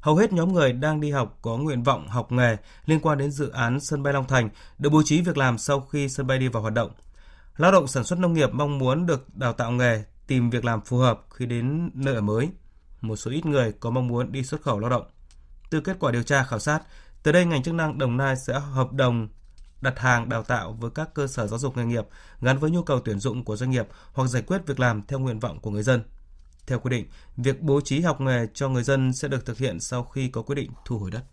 Hầu hết nhóm người đang đi học có nguyện vọng học nghề liên quan đến dự án sân bay Long Thành được bố trí việc làm sau khi sân bay đi vào hoạt động. Lao động sản xuất nông nghiệp mong muốn được đào tạo nghề, tìm việc làm phù hợp khi đến nơi ở mới. Một số ít người có mong muốn đi xuất khẩu lao động. Từ kết quả điều tra khảo sát, Tới đây, ngành chức năng Đồng Nai sẽ hợp đồng đặt hàng đào tạo với các cơ sở giáo dục nghề nghiệp gắn với nhu cầu tuyển dụng của doanh nghiệp hoặc giải quyết việc làm theo nguyện vọng của người dân. Theo quy định, việc bố trí học nghề cho người dân sẽ được thực hiện sau khi có quyết định thu hồi đất.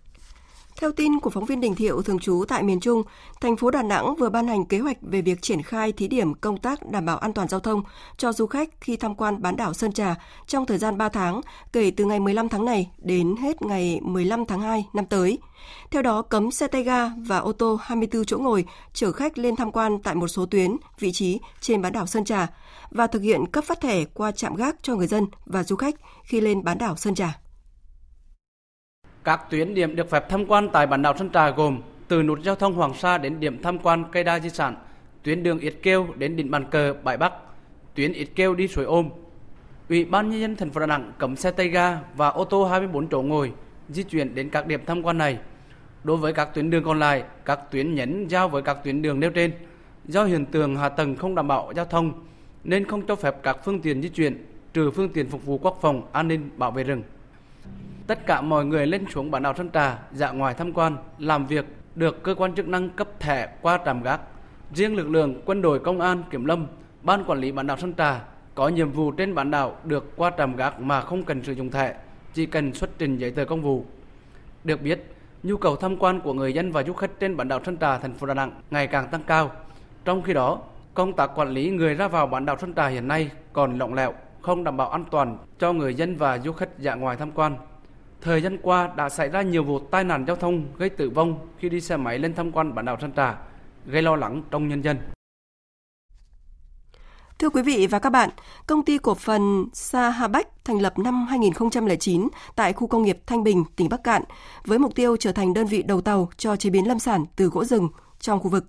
Theo tin của phóng viên Đình Thiệu thường trú tại miền Trung, thành phố Đà Nẵng vừa ban hành kế hoạch về việc triển khai thí điểm công tác đảm bảo an toàn giao thông cho du khách khi tham quan bán đảo Sơn Trà trong thời gian 3 tháng, kể từ ngày 15 tháng này đến hết ngày 15 tháng 2 năm tới. Theo đó, cấm xe tay ga và ô tô 24 chỗ ngồi chở khách lên tham quan tại một số tuyến, vị trí trên bán đảo Sơn Trà và thực hiện cấp phát thẻ qua trạm gác cho người dân và du khách khi lên bán đảo Sơn Trà. Các tuyến điểm được phép tham quan tại bản đảo Sơn Trà gồm từ nút giao thông Hoàng Sa đến điểm tham quan cây đa di sản, tuyến đường Yết Kêu đến đỉnh bàn cờ Bãi Bắc, tuyến Yết Kêu đi suối ôm. Ủy ban nhân dân thành phố Đà Nẵng cấm xe tay ga và ô tô 24 chỗ ngồi di chuyển đến các điểm tham quan này. Đối với các tuyến đường còn lại, các tuyến nhánh giao với các tuyến đường nêu trên, do hiện tượng hạ tầng không đảm bảo giao thông nên không cho phép các phương tiện di chuyển trừ phương tiện phục vụ quốc phòng, an ninh, bảo vệ rừng tất cả mọi người lên xuống bán đảo Sơn Trà, dạ ngoài tham quan, làm việc được cơ quan chức năng cấp thẻ qua trạm gác. Riêng lực lượng quân đội công an kiểm lâm, ban quản lý bán đảo Sơn Trà có nhiệm vụ trên bán đảo được qua trạm gác mà không cần sử dụng thẻ, chỉ cần xuất trình giấy tờ công vụ. Được biết, nhu cầu tham quan của người dân và du khách trên bán đảo Sơn Trà, thành phố Đà Nẵng ngày càng tăng cao. Trong khi đó, công tác quản lý người ra vào bán đảo Sơn Trà hiện nay còn lỏng lẻo, không đảm bảo an toàn cho người dân và du khách dạ ngoài tham quan. Thời gian qua đã xảy ra nhiều vụ tai nạn giao thông gây tử vong khi đi xe máy lên tham quan bán đảo Sơn Trà, gây lo lắng trong nhân dân. Thưa quý vị và các bạn, công ty cổ phần Sa Bách thành lập năm 2009 tại khu công nghiệp Thanh Bình, tỉnh Bắc Cạn, với mục tiêu trở thành đơn vị đầu tàu cho chế biến lâm sản từ gỗ rừng trong khu vực.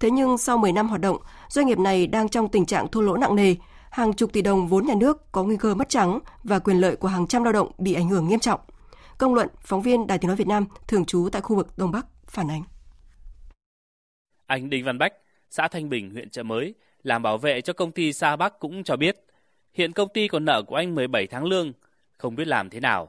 Thế nhưng sau 10 năm hoạt động, doanh nghiệp này đang trong tình trạng thua lỗ nặng nề, hàng chục tỷ đồng vốn nhà nước có nguy cơ mất trắng và quyền lợi của hàng trăm lao động bị ảnh hưởng nghiêm trọng. Công luận, phóng viên Đài Tiếng Nói Việt Nam, thường trú tại khu vực Đông Bắc, phản ánh. Anh Đinh Văn Bách, xã Thanh Bình, huyện Chợ Mới, làm bảo vệ cho công ty Sa Bắc cũng cho biết, hiện công ty còn nợ của anh 17 tháng lương, không biết làm thế nào.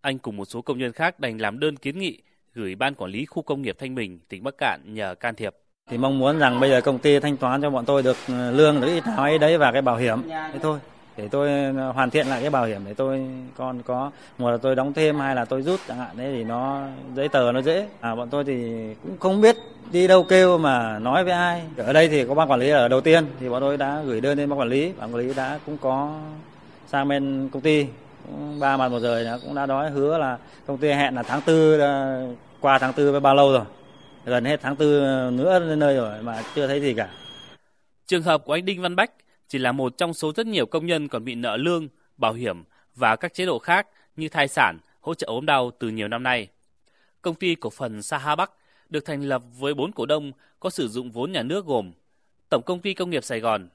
Anh cùng một số công nhân khác đành làm đơn kiến nghị gửi ban quản lý khu công nghiệp Thanh Bình, tỉnh Bắc Cạn nhờ can thiệp. Thì mong muốn rằng bây giờ công ty thanh toán cho bọn tôi được ờ, lương được ít nào ấy đấy và cái bảo hiểm thế thôi để tôi ờ, hoàn thiện lại cái bảo hiểm để tôi còn có, một là tôi đóng thêm hay là tôi rút chẳng hạn, đấy thì nó giấy tờ nó dễ. À bọn tôi thì cũng không biết đi đâu kêu mà nói với ai. Ở đây thì có ban quản lý ở đầu tiên, thì bọn tôi đã gửi đơn lên ban quản lý. Ban quản lý đã cũng có sang bên công ty. Ba mặt một giờ nó cũng đã nói hứa là công ty hẹn là tháng tư ờ, qua tháng tư với bao lâu rồi? Gần hết tháng tư ờ, nữa lên nơi rồi mà chưa thấy gì cả. Trường hợp của anh Đinh Văn Bách chỉ là một trong số rất nhiều công nhân còn bị nợ lương, bảo hiểm và các chế độ khác như thai sản, hỗ trợ ốm đau từ nhiều năm nay. Công ty cổ phần Saha Bắc được thành lập với bốn cổ đông có sử dụng vốn nhà nước gồm Tổng công ty Công nghiệp Sài Gòn,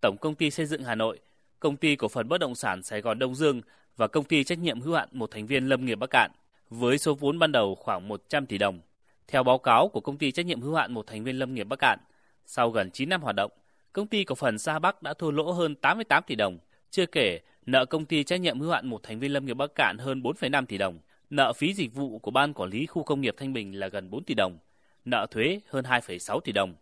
Tổng công ty Xây dựng Hà Nội, Công ty cổ phần bất động sản Sài Gòn Đông Dương và Công ty trách nhiệm hữu hạn một thành viên Lâm nghiệp Bắc Cạn với số vốn ban đầu khoảng 100 tỷ đồng. Theo báo cáo của Công ty trách nhiệm hữu hạn một thành viên Lâm nghiệp Bắc Cạn, sau gần 9 năm hoạt động, công ty cổ phần Sa Bắc đã thua lỗ hơn 88 tỷ đồng, chưa kể nợ công ty trách nhiệm hữu hạn một thành viên lâm nghiệp Bắc Cạn hơn 4,5 tỷ đồng, nợ phí dịch vụ của ban quản lý khu công nghiệp Thanh Bình là gần 4 tỷ đồng, nợ thuế hơn 2,6 tỷ đồng.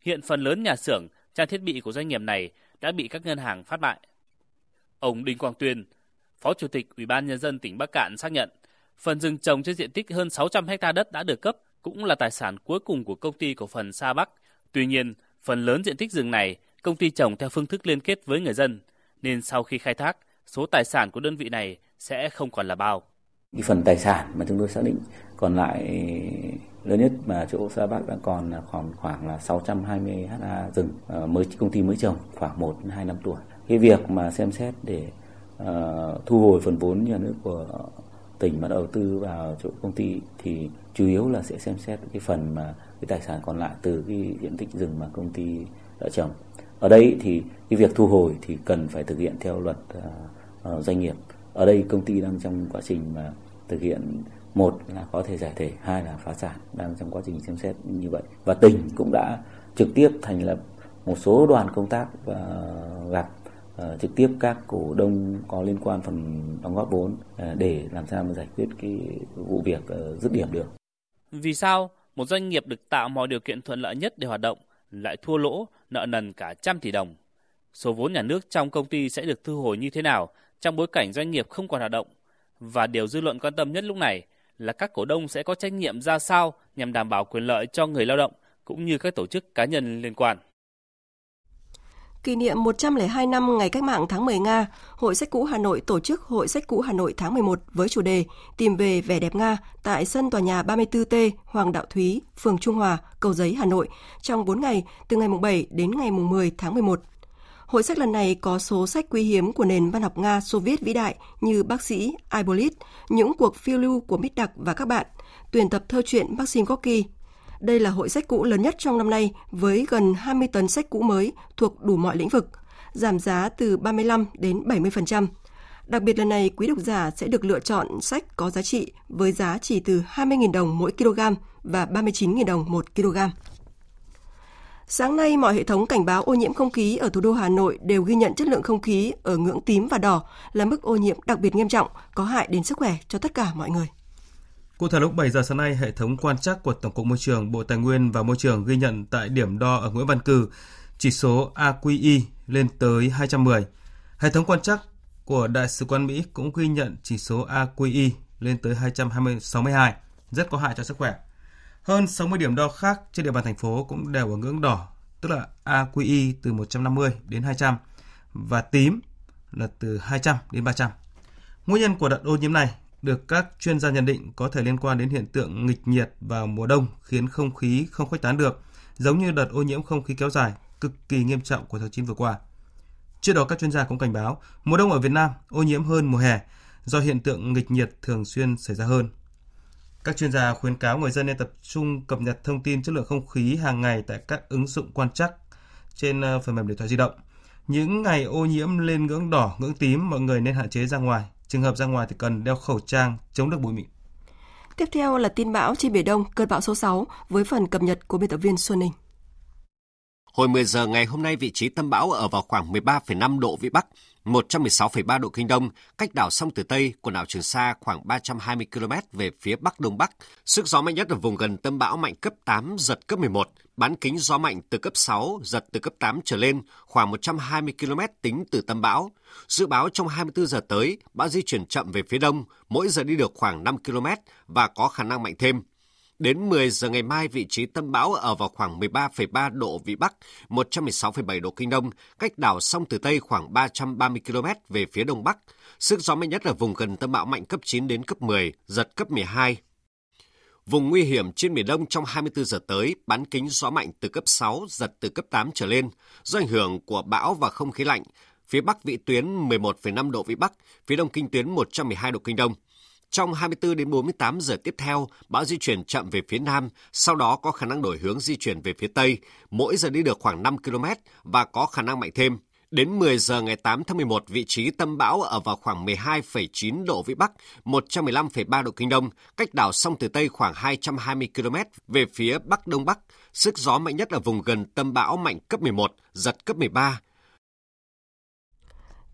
Hiện phần lớn nhà xưởng, trang thiết bị của doanh nghiệp này đã bị các ngân hàng phát bại. Ông Đinh Quang Tuyên, Phó Chủ tịch Ủy ban nhân dân tỉnh Bắc Cạn xác nhận, phần rừng trồng trên diện tích hơn 600 ha đất đã được cấp cũng là tài sản cuối cùng của công ty cổ phần Sa Bắc. Tuy nhiên, Phần lớn diện tích rừng này, công ty trồng theo phương thức liên kết với người dân, nên sau khi khai thác, số tài sản của đơn vị này sẽ không còn là bao. Cái phần tài sản mà chúng tôi xác định còn lại lớn nhất mà chỗ Sa Bắc đang còn là khoảng khoảng là 620 ha rừng ờ, mới công ty mới trồng khoảng 1 2 năm tuổi. Cái việc mà xem xét để uh, thu hồi phần vốn nhà nước của tỉnh mà đầu tư vào chỗ công ty thì chủ yếu là sẽ xem xét cái phần mà cái tài sản còn lại từ cái diện tích rừng mà công ty đã trồng. Ở đây thì cái việc thu hồi thì cần phải thực hiện theo luật uh, doanh nghiệp. Ở đây công ty đang trong quá trình mà thực hiện một là có thể giải thể, hai là phá sản đang trong quá trình xem xét như vậy. Và tỉnh cũng đã trực tiếp thành lập một số đoàn công tác và gặp uh, trực tiếp các cổ đông có liên quan phần đóng góp vốn uh, để làm sao mà giải quyết cái vụ việc uh, dứt điểm được. Vì sao một doanh nghiệp được tạo mọi điều kiện thuận lợi nhất để hoạt động lại thua lỗ, nợ nần cả trăm tỷ đồng? Số vốn nhà nước trong công ty sẽ được thu hồi như thế nào trong bối cảnh doanh nghiệp không còn hoạt động? Và điều dư luận quan tâm nhất lúc này là các cổ đông sẽ có trách nhiệm ra sao nhằm đảm bảo quyền lợi cho người lao động cũng như các tổ chức cá nhân liên quan. Kỷ niệm 102 năm ngày cách mạng tháng 10 Nga, Hội sách cũ Hà Nội tổ chức Hội sách cũ Hà Nội tháng 11 với chủ đề Tìm về vẻ đẹp Nga tại sân tòa nhà 34T Hoàng Đạo Thúy, phường Trung Hòa, Cầu Giấy, Hà Nội trong 4 ngày từ ngày 7 đến ngày 10 tháng 11. Hội sách lần này có số sách quý hiếm của nền văn học Nga Xô Viết vĩ đại như bác sĩ Ibolit, những cuộc phiêu lưu của Mít Đặc và các bạn, tuyển tập thơ truyện Maxim Gorky, đây là hội sách cũ lớn nhất trong năm nay với gần 20 tấn sách cũ mới thuộc đủ mọi lĩnh vực, giảm giá từ 35 đến 70%. Đặc biệt lần này, quý độc giả sẽ được lựa chọn sách có giá trị với giá chỉ từ 20.000 đồng mỗi kg và 39.000 đồng một kg. Sáng nay, mọi hệ thống cảnh báo ô nhiễm không khí ở thủ đô Hà Nội đều ghi nhận chất lượng không khí ở ngưỡng tím và đỏ là mức ô nhiễm đặc biệt nghiêm trọng, có hại đến sức khỏe cho tất cả mọi người. Cụ thể lúc 7 giờ sáng nay, hệ thống quan trắc của Tổng cục Môi trường, Bộ Tài nguyên và Môi trường ghi nhận tại điểm đo ở Nguyễn Văn Cử chỉ số AQI lên tới 210. Hệ thống quan trắc của Đại sứ quán Mỹ cũng ghi nhận chỉ số AQI lên tới 262, rất có hại cho sức khỏe. Hơn 60 điểm đo khác trên địa bàn thành phố cũng đều ở ngưỡng đỏ, tức là AQI từ 150 đến 200 và tím là từ 200 đến 300. Nguyên nhân của đợt ô nhiễm này được các chuyên gia nhận định có thể liên quan đến hiện tượng nghịch nhiệt vào mùa đông khiến không khí không khuếch tán được, giống như đợt ô nhiễm không khí kéo dài cực kỳ nghiêm trọng của tháng 9 vừa qua. Trước đó các chuyên gia cũng cảnh báo mùa đông ở Việt Nam ô nhiễm hơn mùa hè do hiện tượng nghịch nhiệt thường xuyên xảy ra hơn. Các chuyên gia khuyến cáo người dân nên tập trung cập nhật thông tin chất lượng không khí hàng ngày tại các ứng dụng quan trắc trên ờ, phần mềm điện thoại di động. Những ngày ô nhiễm lên ngưỡng đỏ, ngưỡng tím, mọi người nên hạn chế ra ngoài, Trường hợp ra ngoài thì cần đeo khẩu trang chống được bụi mịn. Tiếp theo là tin bão trên Biển Đông, cơn bão số 6 với phần cập nhật của biên tập viên Xuân Ninh. Hồi 10 giờ ngày hôm nay vị trí tâm bão ở vào khoảng 13,5 độ vĩ Bắc, 116,3 độ kinh đông, cách đảo sông Tử Tây, quần đảo Trường Sa khoảng 320 km về phía bắc đông bắc. Sức gió mạnh nhất ở vùng gần tâm bão mạnh cấp 8, giật cấp 11, bán kính gió mạnh từ cấp 6, giật từ cấp 8 trở lên, khoảng 120 km tính từ tâm bão. Dự báo trong 24 giờ tới, bão di chuyển chậm về phía đông, mỗi giờ đi được khoảng 5 km và có khả năng mạnh thêm. Đến 10 giờ ngày mai, vị trí tâm bão ở vào khoảng 13,3 độ Vĩ Bắc, 116,7 độ Kinh Đông, cách đảo sông Tử Tây khoảng 330 km về phía Đông Bắc. Sức gió mạnh nhất ở vùng gần tâm bão mạnh cấp 9 đến cấp 10, giật cấp 12. Vùng nguy hiểm trên Biển Đông trong 24 giờ tới, bán kính gió mạnh từ cấp 6, giật từ cấp 8 trở lên. Do ảnh hưởng của bão và không khí lạnh, phía Bắc vị tuyến 11,5 độ Vĩ Bắc, phía Đông kinh tuyến 112 độ Kinh Đông. Trong 24 đến 48 giờ tiếp theo, bão di chuyển chậm về phía nam, sau đó có khả năng đổi hướng di chuyển về phía tây, mỗi giờ đi được khoảng 5 km và có khả năng mạnh thêm. Đến 10 giờ ngày 8 tháng 11, vị trí tâm bão ở vào khoảng 12,9 độ Vĩ Bắc, 115,3 độ Kinh Đông, cách đảo sông Tử Tây khoảng 220 km về phía Bắc Đông Bắc. Sức gió mạnh nhất ở vùng gần tâm bão mạnh cấp 11, giật cấp 13.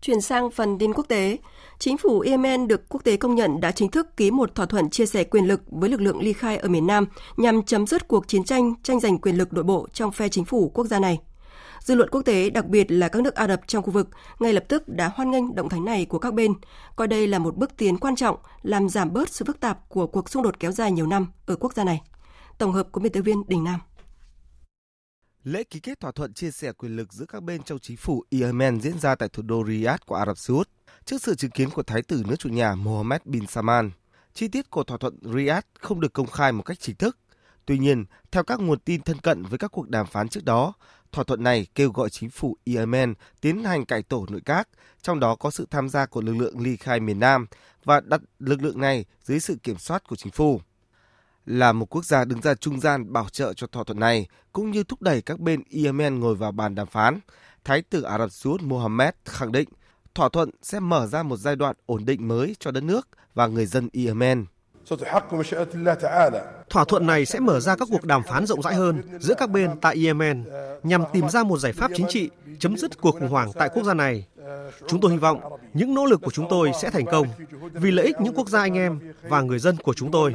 Chuyển sang phần tin quốc tế, chính phủ Yemen được quốc tế công nhận đã chính thức ký một thỏa thuận chia sẻ quyền lực với lực lượng ly khai ở miền Nam nhằm chấm dứt cuộc chiến tranh tranh giành quyền lực nội bộ trong phe chính phủ quốc gia này. Dư luận quốc tế, đặc biệt là các nước Ả Rập trong khu vực, ngay lập tức đã hoan nghênh động thái này của các bên, coi đây là một bước tiến quan trọng làm giảm bớt sự phức tạp của cuộc xung đột kéo dài nhiều năm ở quốc gia này. Tổng hợp của biên tập viên Đình Nam. Lễ ký kết thỏa thuận chia sẻ quyền lực giữa các bên trong chính phủ Yemen diễn ra tại thủ đô Riyadh của Ả Rập Xê Út trước sự chứng kiến của Thái tử nước chủ nhà Mohammed bin Salman. Chi tiết của thỏa thuận Riyadh không được công khai một cách chính thức. Tuy nhiên, theo các nguồn tin thân cận với các cuộc đàm phán trước đó, thỏa thuận này kêu gọi chính phủ Yemen tiến hành cải tổ nội các, trong đó có sự tham gia của lực lượng ly khai miền Nam và đặt lực lượng này dưới sự kiểm soát của chính phủ là một quốc gia đứng ra trung gian bảo trợ cho thỏa thuận này, cũng như thúc đẩy các bên Yemen ngồi vào bàn đàm phán. Thái tử Ả Rập Xê Út Mohammed khẳng định thỏa thuận sẽ mở ra một giai đoạn ổn định mới cho đất nước và người dân Yemen. Thỏa thuận này sẽ mở ra các cuộc đàm phán rộng rãi hơn giữa các bên tại Yemen nhằm tìm ra một giải pháp chính trị chấm dứt cuộc khủng hoảng tại quốc gia này Chúng tôi hy vọng những nỗ lực của chúng tôi sẽ thành công vì lợi ích những quốc gia anh em và người dân của chúng tôi.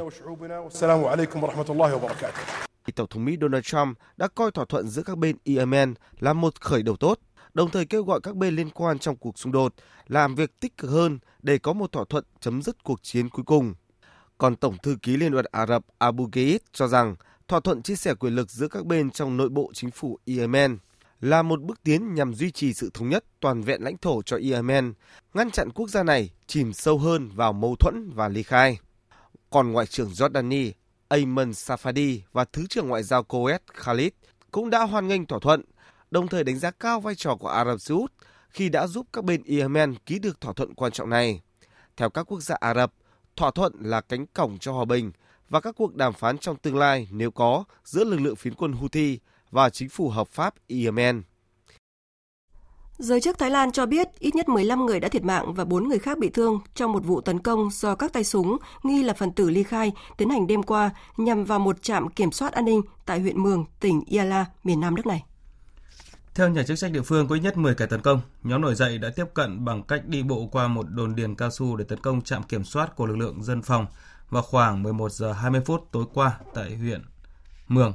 Tổng thống Mỹ Donald Trump đã coi thỏa thuận giữa các bên Yemen là một khởi đầu tốt, đồng thời kêu gọi các bên liên quan trong cuộc xung đột làm việc tích cực hơn để có một thỏa thuận chấm dứt cuộc chiến cuối cùng. Còn Tổng thư ký Liên đoàn Ả Rập Abu Gheid cho rằng thỏa thuận chia sẻ quyền lực giữa các bên trong nội bộ chính phủ Yemen là một bước tiến nhằm duy trì sự thống nhất toàn vẹn lãnh thổ cho Yemen, ngăn chặn quốc gia này chìm sâu hơn vào mâu thuẫn và ly khai. Còn Ngoại trưởng Jordani Ayman Safadi và Thứ trưởng Ngoại giao Kuwait Khalid cũng đã hoan nghênh thỏa thuận, đồng thời đánh giá cao vai trò của Ả Rập Xê Út khi đã giúp các bên Yemen ký được thỏa thuận quan trọng này. Theo các quốc gia Ả Rập, thỏa thuận là cánh cổng cho hòa bình và các cuộc đàm phán trong tương lai nếu có giữa lực lượng phiến quân Houthi và chính phủ hợp pháp Yemen. Giới chức Thái Lan cho biết ít nhất 15 người đã thiệt mạng và 4 người khác bị thương trong một vụ tấn công do các tay súng nghi là phần tử ly khai tiến hành đêm qua nhằm vào một trạm kiểm soát an ninh tại huyện Mường, tỉnh Yala, miền Nam nước này. Theo nhà chức trách địa phương, có ít nhất 10 kẻ tấn công. Nhóm nổi dậy đã tiếp cận bằng cách đi bộ qua một đồn điền cao su để tấn công trạm kiểm soát của lực lượng dân phòng vào khoảng 11 giờ 20 phút tối qua tại huyện Mường.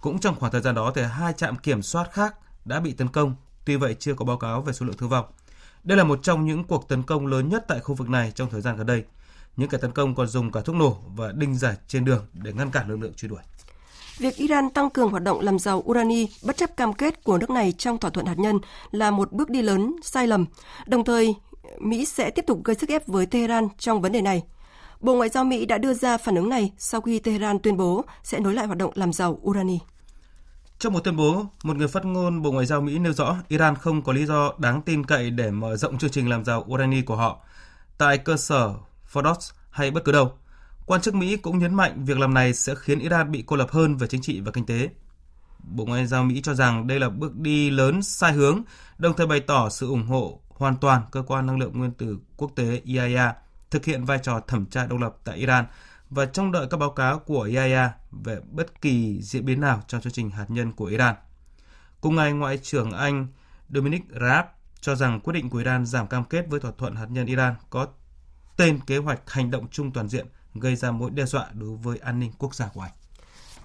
Cũng trong khoảng thời gian đó thì hai trạm kiểm soát khác đã bị tấn công, tuy vậy chưa có báo cáo về số lượng thương vong. Đây là một trong những cuộc tấn công lớn nhất tại khu vực này trong thời gian gần đây. Những kẻ tấn công còn dùng cả thuốc nổ và đinh giải trên đường để ngăn cản lực lượng truy đuổi. Việc Iran tăng cường hoạt động làm giàu urani bất chấp cam kết của nước này trong thỏa thuận hạt nhân là một bước đi lớn sai lầm. Đồng thời, Mỹ sẽ tiếp tục gây sức ép với Tehran trong vấn đề này. Bộ Ngoại giao Mỹ đã đưa ra phản ứng này sau khi Tehran tuyên bố sẽ nối lại hoạt động làm giàu urani. Trong một tuyên bố, một người phát ngôn Bộ Ngoại giao Mỹ nêu rõ Iran không có lý do đáng tin cậy để mở rộng chương trình làm giàu urani của họ tại cơ sở Fordos hay bất cứ đâu. Quan chức Mỹ cũng nhấn mạnh việc làm này sẽ khiến Iran bị cô lập hơn về chính trị và kinh tế. Bộ Ngoại giao Mỹ cho rằng đây là bước đi lớn sai hướng, đồng thời bày tỏ sự ủng hộ hoàn toàn cơ quan năng lượng nguyên tử quốc tế IAEA thực hiện vai trò thẩm tra độc lập tại Iran và trông đợi các báo cáo của IAEA về bất kỳ diễn biến nào trong chương trình hạt nhân của Iran. Cùng ngày, Ngoại trưởng Anh Dominic Raab cho rằng quyết định của Iran giảm cam kết với thỏa thuận hạt nhân Iran có tên kế hoạch hành động chung toàn diện gây ra mối đe dọa đối với an ninh quốc gia của Anh.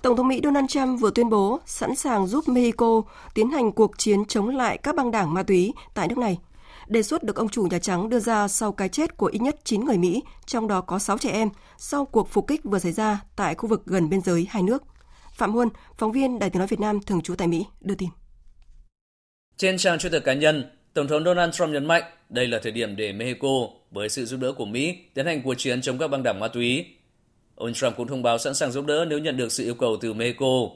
Tổng thống Mỹ Donald Trump vừa tuyên bố sẵn sàng giúp Mexico tiến hành cuộc chiến chống lại các băng đảng ma túy tại nước này. Đề xuất được ông chủ Nhà Trắng đưa ra sau cái chết của ít nhất 9 người Mỹ, trong đó có 6 trẻ em, sau cuộc phục kích vừa xảy ra tại khu vực gần biên giới hai nước. Phạm Huân, phóng viên Đài tiếng nói Việt Nam thường trú tại Mỹ, đưa tin. Trên trang Twitter cá nhân, Tổng thống Donald Trump nhấn mạnh đây là thời điểm để Mexico, với sự giúp đỡ của Mỹ, tiến hành cuộc chiến chống các băng đảng ma túy. Ông Trump cũng thông báo sẵn sàng giúp đỡ nếu nhận được sự yêu cầu từ Mexico.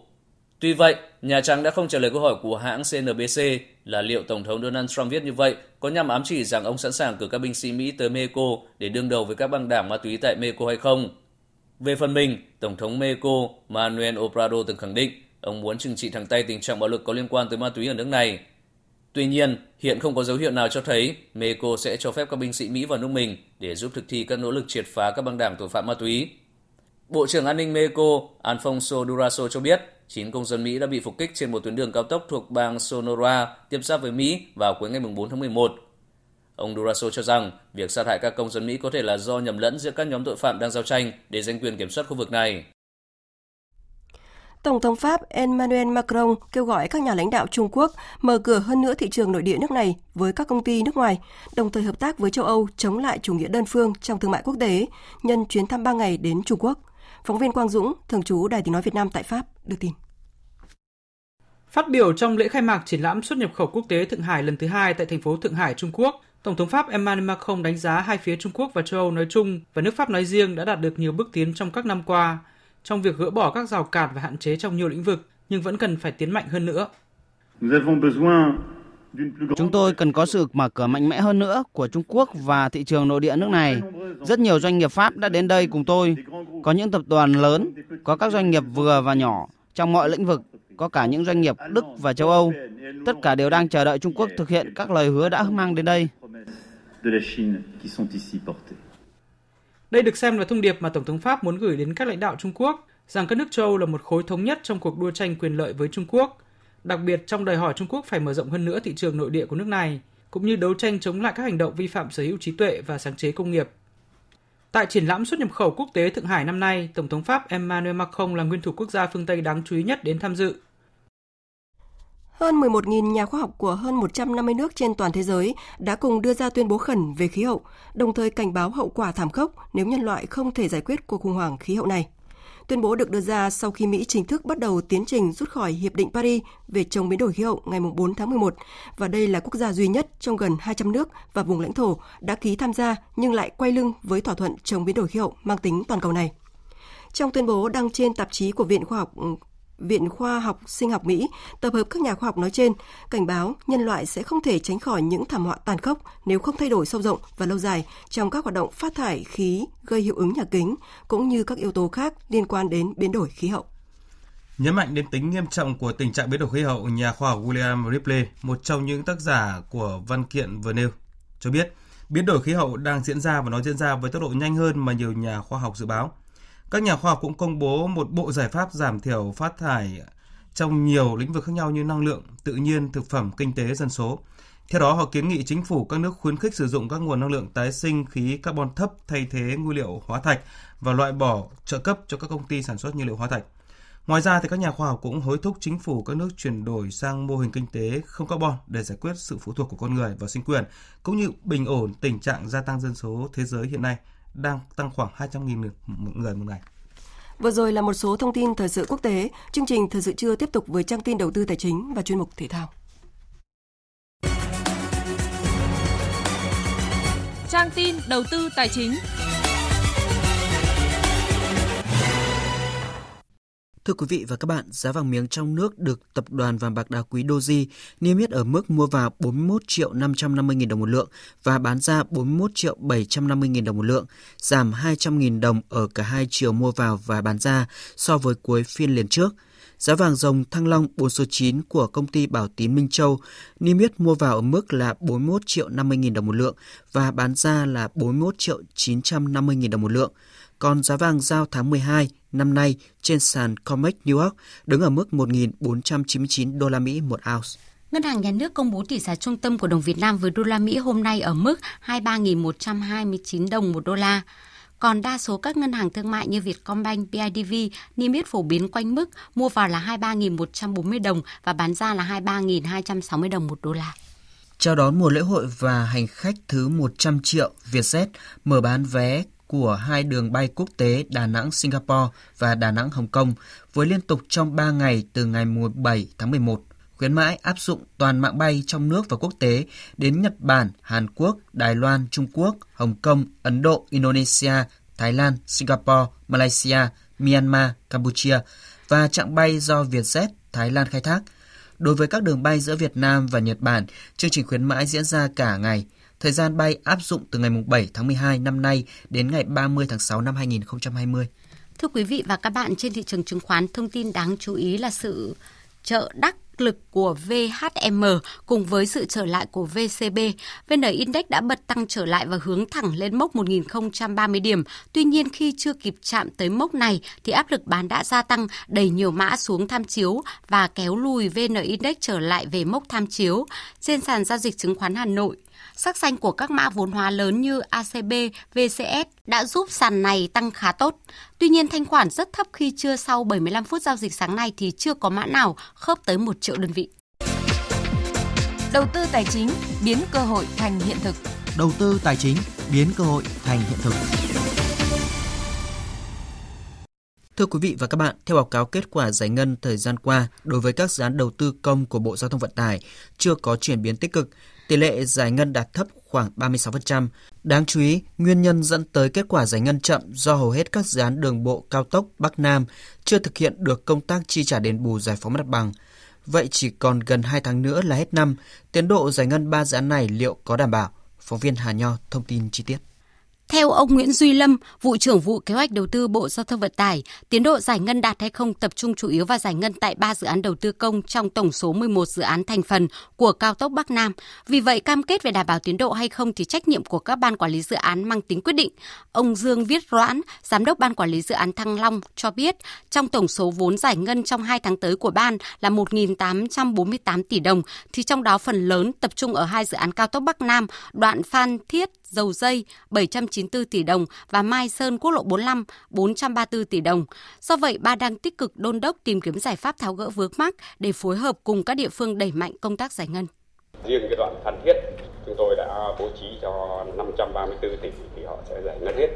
Tuy vậy, Nhà Trắng đã không trả lời câu hỏi của hãng CNBC là liệu Tổng thống Donald Trump viết như vậy có nhằm ám chỉ rằng ông sẵn sàng cử các binh sĩ Mỹ tới Mexico để đương đầu với các băng đảng ma túy tại Mexico hay không. Về phần mình, Tổng thống Mexico Manuel Obrador từng khẳng định ông muốn trừng trị thẳng tay tình trạng bạo lực có liên quan tới ma túy ở nước này. Tuy nhiên, hiện không có dấu hiệu nào cho thấy Mexico sẽ cho phép các binh sĩ Mỹ vào nước mình để giúp thực thi các nỗ lực triệt phá các băng đảng tội phạm ma túy. Bộ trưởng An ninh Mexico Alfonso Durazo cho biết 9 công dân Mỹ đã bị phục kích trên một tuyến đường cao tốc thuộc bang Sonora tiếp giáp với Mỹ vào cuối ngày 4 tháng 11. Ông Durazo cho rằng việc sát hại các công dân Mỹ có thể là do nhầm lẫn giữa các nhóm tội phạm đang giao tranh để giành quyền kiểm soát khu vực này. Tổng thống Pháp Emmanuel Macron kêu gọi các nhà lãnh đạo Trung Quốc mở cửa hơn nữa thị trường nội địa nước này với các công ty nước ngoài, đồng thời hợp tác với châu Âu chống lại chủ nghĩa đơn phương trong thương mại quốc tế nhân chuyến thăm 3 ngày đến Trung Quốc. Phóng viên Quang Dũng, thường trú Đài tiếng nói Việt Nam tại Pháp, đưa tin. Phát biểu trong lễ khai mạc triển lãm xuất nhập khẩu quốc tế Thượng Hải lần thứ hai tại thành phố Thượng Hải, Trung Quốc, Tổng thống Pháp Emmanuel Macron đánh giá hai phía Trung Quốc và châu Âu nói chung và nước Pháp nói riêng đã đạt được nhiều bước tiến trong các năm qua trong việc gỡ bỏ các rào cản và hạn chế trong nhiều lĩnh vực, nhưng vẫn cần phải tiến mạnh hơn nữa. Chúng tôi cần có sự mở cửa mạnh mẽ hơn nữa của Trung Quốc và thị trường nội địa nước này. Rất nhiều doanh nghiệp Pháp đã đến đây cùng tôi. Có những tập đoàn lớn, có các doanh nghiệp vừa và nhỏ trong mọi lĩnh vực, có cả những doanh nghiệp Đức và châu Âu. Tất cả đều đang chờ đợi Trung Quốc thực hiện các lời hứa đã mang đến đây. Đây được xem là thông điệp mà Tổng thống Pháp muốn gửi đến các lãnh đạo Trung Quốc rằng các nước châu Âu là một khối thống nhất trong cuộc đua tranh quyền lợi với Trung Quốc, đặc biệt trong đòi hỏi Trung Quốc phải mở rộng hơn nữa thị trường nội địa của nước này cũng như đấu tranh chống lại các hành động vi phạm sở hữu trí tuệ và sáng chế công nghiệp. Tại triển lãm xuất nhập khẩu quốc tế Thượng Hải năm nay, Tổng thống Pháp Emmanuel Macron là nguyên thủ quốc gia phương Tây đáng chú ý nhất đến tham dự. Hơn 11.000 nhà khoa học của hơn 150 nước trên toàn thế giới đã cùng đưa ra tuyên bố khẩn về khí hậu, đồng thời cảnh báo hậu quả thảm khốc nếu nhân loại không thể giải quyết cuộc khủng hoảng khí hậu này. Tuyên bố được đưa ra sau khi Mỹ chính thức bắt đầu tiến trình rút khỏi Hiệp định Paris về chống biến đổi khí hậu ngày 4 tháng 11 và đây là quốc gia duy nhất trong gần 200 nước và vùng lãnh thổ đã ký tham gia nhưng lại quay lưng với thỏa thuận chống biến đổi khí hậu mang tính toàn cầu này. Trong tuyên bố đăng trên tạp chí của Viện Khoa học ừ, Viện Khoa học Sinh học Mỹ tập hợp các nhà khoa học nói trên, cảnh báo nhân loại sẽ không thể tránh khỏi những thảm họa tàn khốc nếu không thay đổi sâu rộng và lâu dài trong các hoạt động phát thải khí gây hiệu ứng nhà kính, cũng như các yếu tố khác liên quan đến biến đổi khí hậu. Nhấn mạnh đến tính nghiêm trọng của tình trạng biến đổi khí hậu, nhà khoa học William Ripley, một trong những tác giả của văn kiện vừa nêu, cho biết biến đổi khí hậu đang diễn ra và nó diễn ra với tốc độ nhanh hơn mà nhiều nhà khoa học dự báo. Các nhà khoa học cũng công bố một bộ giải pháp giảm thiểu phát thải trong nhiều lĩnh vực khác nhau như năng lượng, tự nhiên, thực phẩm, kinh tế, dân số. Theo đó, họ kiến nghị chính phủ các nước khuyến khích sử dụng các nguồn năng lượng tái sinh khí carbon thấp thay thế nguyên liệu hóa thạch và loại bỏ trợ cấp cho các công ty sản xuất nhiên liệu hóa thạch. Ngoài ra thì các nhà khoa học cũng hối thúc chính phủ các nước chuyển đổi sang mô hình kinh tế không carbon để giải quyết sự phụ thuộc của con người vào sinh quyền cũng như bình ổn tình trạng gia tăng dân số thế giới hiện nay đang tăng khoảng 200.000 người một ngày. Vừa rồi là một số thông tin thời sự quốc tế. Chương trình thời sự trưa tiếp tục với trang tin đầu tư tài chính và chuyên mục thể thao. Trang tin đầu tư tài chính. Thưa quý vị và các bạn, giá vàng miếng trong nước được tập đoàn vàng bạc đá quý Doji niêm yết ở mức mua vào 41 triệu 550 nghìn đồng một lượng và bán ra 41 triệu 750 nghìn đồng một lượng, giảm 200 nghìn đồng ở cả hai chiều mua vào và bán ra so với cuối phiên liền trước. Giá vàng dòng Thăng Long 4 số 9 của công ty Bảo Tín Minh Châu niêm yết mua vào ở mức là 41 triệu 50 nghìn đồng một lượng và bán ra là 41 triệu 950 nghìn đồng một lượng. Còn giá vàng giao tháng 12 năm nay trên sàn COMEX New York đứng ở mức 1.499 đô la Mỹ một ounce. Ngân hàng Nhà nước công bố tỷ giá trung tâm của đồng Việt Nam với đô la Mỹ hôm nay ở mức 23.129 đồng một đô la. Còn đa số các ngân hàng thương mại như Vietcombank, BIDV niêm yết phổ biến quanh mức mua vào là 23.140 đồng và bán ra là 23.260 đồng một đô la. Chào đón mùa lễ hội và hành khách thứ 100 triệu Vietjet mở bán vé của hai đường bay quốc tế Đà Nẵng Singapore và Đà Nẵng Hồng Kông với liên tục trong 3 ngày từ ngày 17 tháng 11. Khuyến mãi áp dụng toàn mạng bay trong nước và quốc tế đến Nhật Bản, Hàn Quốc, Đài Loan, Trung Quốc, Hồng Kông, Ấn Độ, Indonesia, Thái Lan, Singapore, Malaysia, Myanmar, Campuchia và chặng bay do Vietjet Thái Lan khai thác. Đối với các đường bay giữa Việt Nam và Nhật Bản, chương trình khuyến mãi diễn ra cả ngày – Thời gian bay áp dụng từ ngày 7 tháng 12 năm nay đến ngày 30 tháng 6 năm 2020. Thưa quý vị và các bạn, trên thị trường chứng khoán, thông tin đáng chú ý là sự trợ đắc lực của VHM cùng với sự trở lại của VCB, VN Index đã bật tăng trở lại và hướng thẳng lên mốc 1030 điểm. Tuy nhiên khi chưa kịp chạm tới mốc này thì áp lực bán đã gia tăng, đẩy nhiều mã xuống tham chiếu và kéo lùi VN Index trở lại về mốc tham chiếu. Trên sàn giao dịch chứng khoán Hà Nội, Sắc xanh của các mã vốn hóa lớn như ACB, VCS đã giúp sàn này tăng khá tốt. Tuy nhiên thanh khoản rất thấp khi chưa sau 75 phút giao dịch sáng nay thì chưa có mã nào khớp tới 1 triệu đơn vị. Đầu tư tài chính biến cơ hội thành hiện thực. Đầu tư tài chính biến cơ hội thành hiện thực. Thưa quý vị và các bạn, theo báo cáo kết quả giải ngân thời gian qua đối với các dự án đầu tư công của Bộ Giao thông Vận tải chưa có chuyển biến tích cực, tỷ lệ giải ngân đạt thấp khoảng 36%. Đáng chú ý, nguyên nhân dẫn tới kết quả giải ngân chậm do hầu hết các dự án đường bộ cao tốc Bắc Nam chưa thực hiện được công tác chi trả đền bù giải phóng mặt bằng. Vậy chỉ còn gần 2 tháng nữa là hết năm, tiến độ giải ngân 3 dự án này liệu có đảm bảo? Phóng viên Hà Nho thông tin chi tiết. Theo ông Nguyễn Duy Lâm, vụ trưởng vụ kế hoạch đầu tư Bộ Giao thông Vận tải, tiến độ giải ngân đạt hay không tập trung chủ yếu vào giải ngân tại 3 dự án đầu tư công trong tổng số 11 dự án thành phần của cao tốc Bắc Nam. Vì vậy, cam kết về đảm bảo tiến độ hay không thì trách nhiệm của các ban quản lý dự án mang tính quyết định. Ông Dương Viết Roãn, giám đốc ban quản lý dự án Thăng Long cho biết, trong tổng số vốn giải ngân trong 2 tháng tới của ban là 1.848 tỷ đồng, thì trong đó phần lớn tập trung ở hai dự án cao tốc Bắc Nam, đoạn Phan Thiết dầu dây 794 tỷ đồng và Mai Sơn quốc lộ 45 434 tỷ đồng. Do vậy, ba đang tích cực đôn đốc tìm kiếm giải pháp tháo gỡ vướng mắc để phối hợp cùng các địa phương đẩy mạnh công tác giải ngân. Riêng cái đoạn Phan Thiết, chúng tôi đã bố trí cho 534 tỷ thì họ sẽ giải ngân hết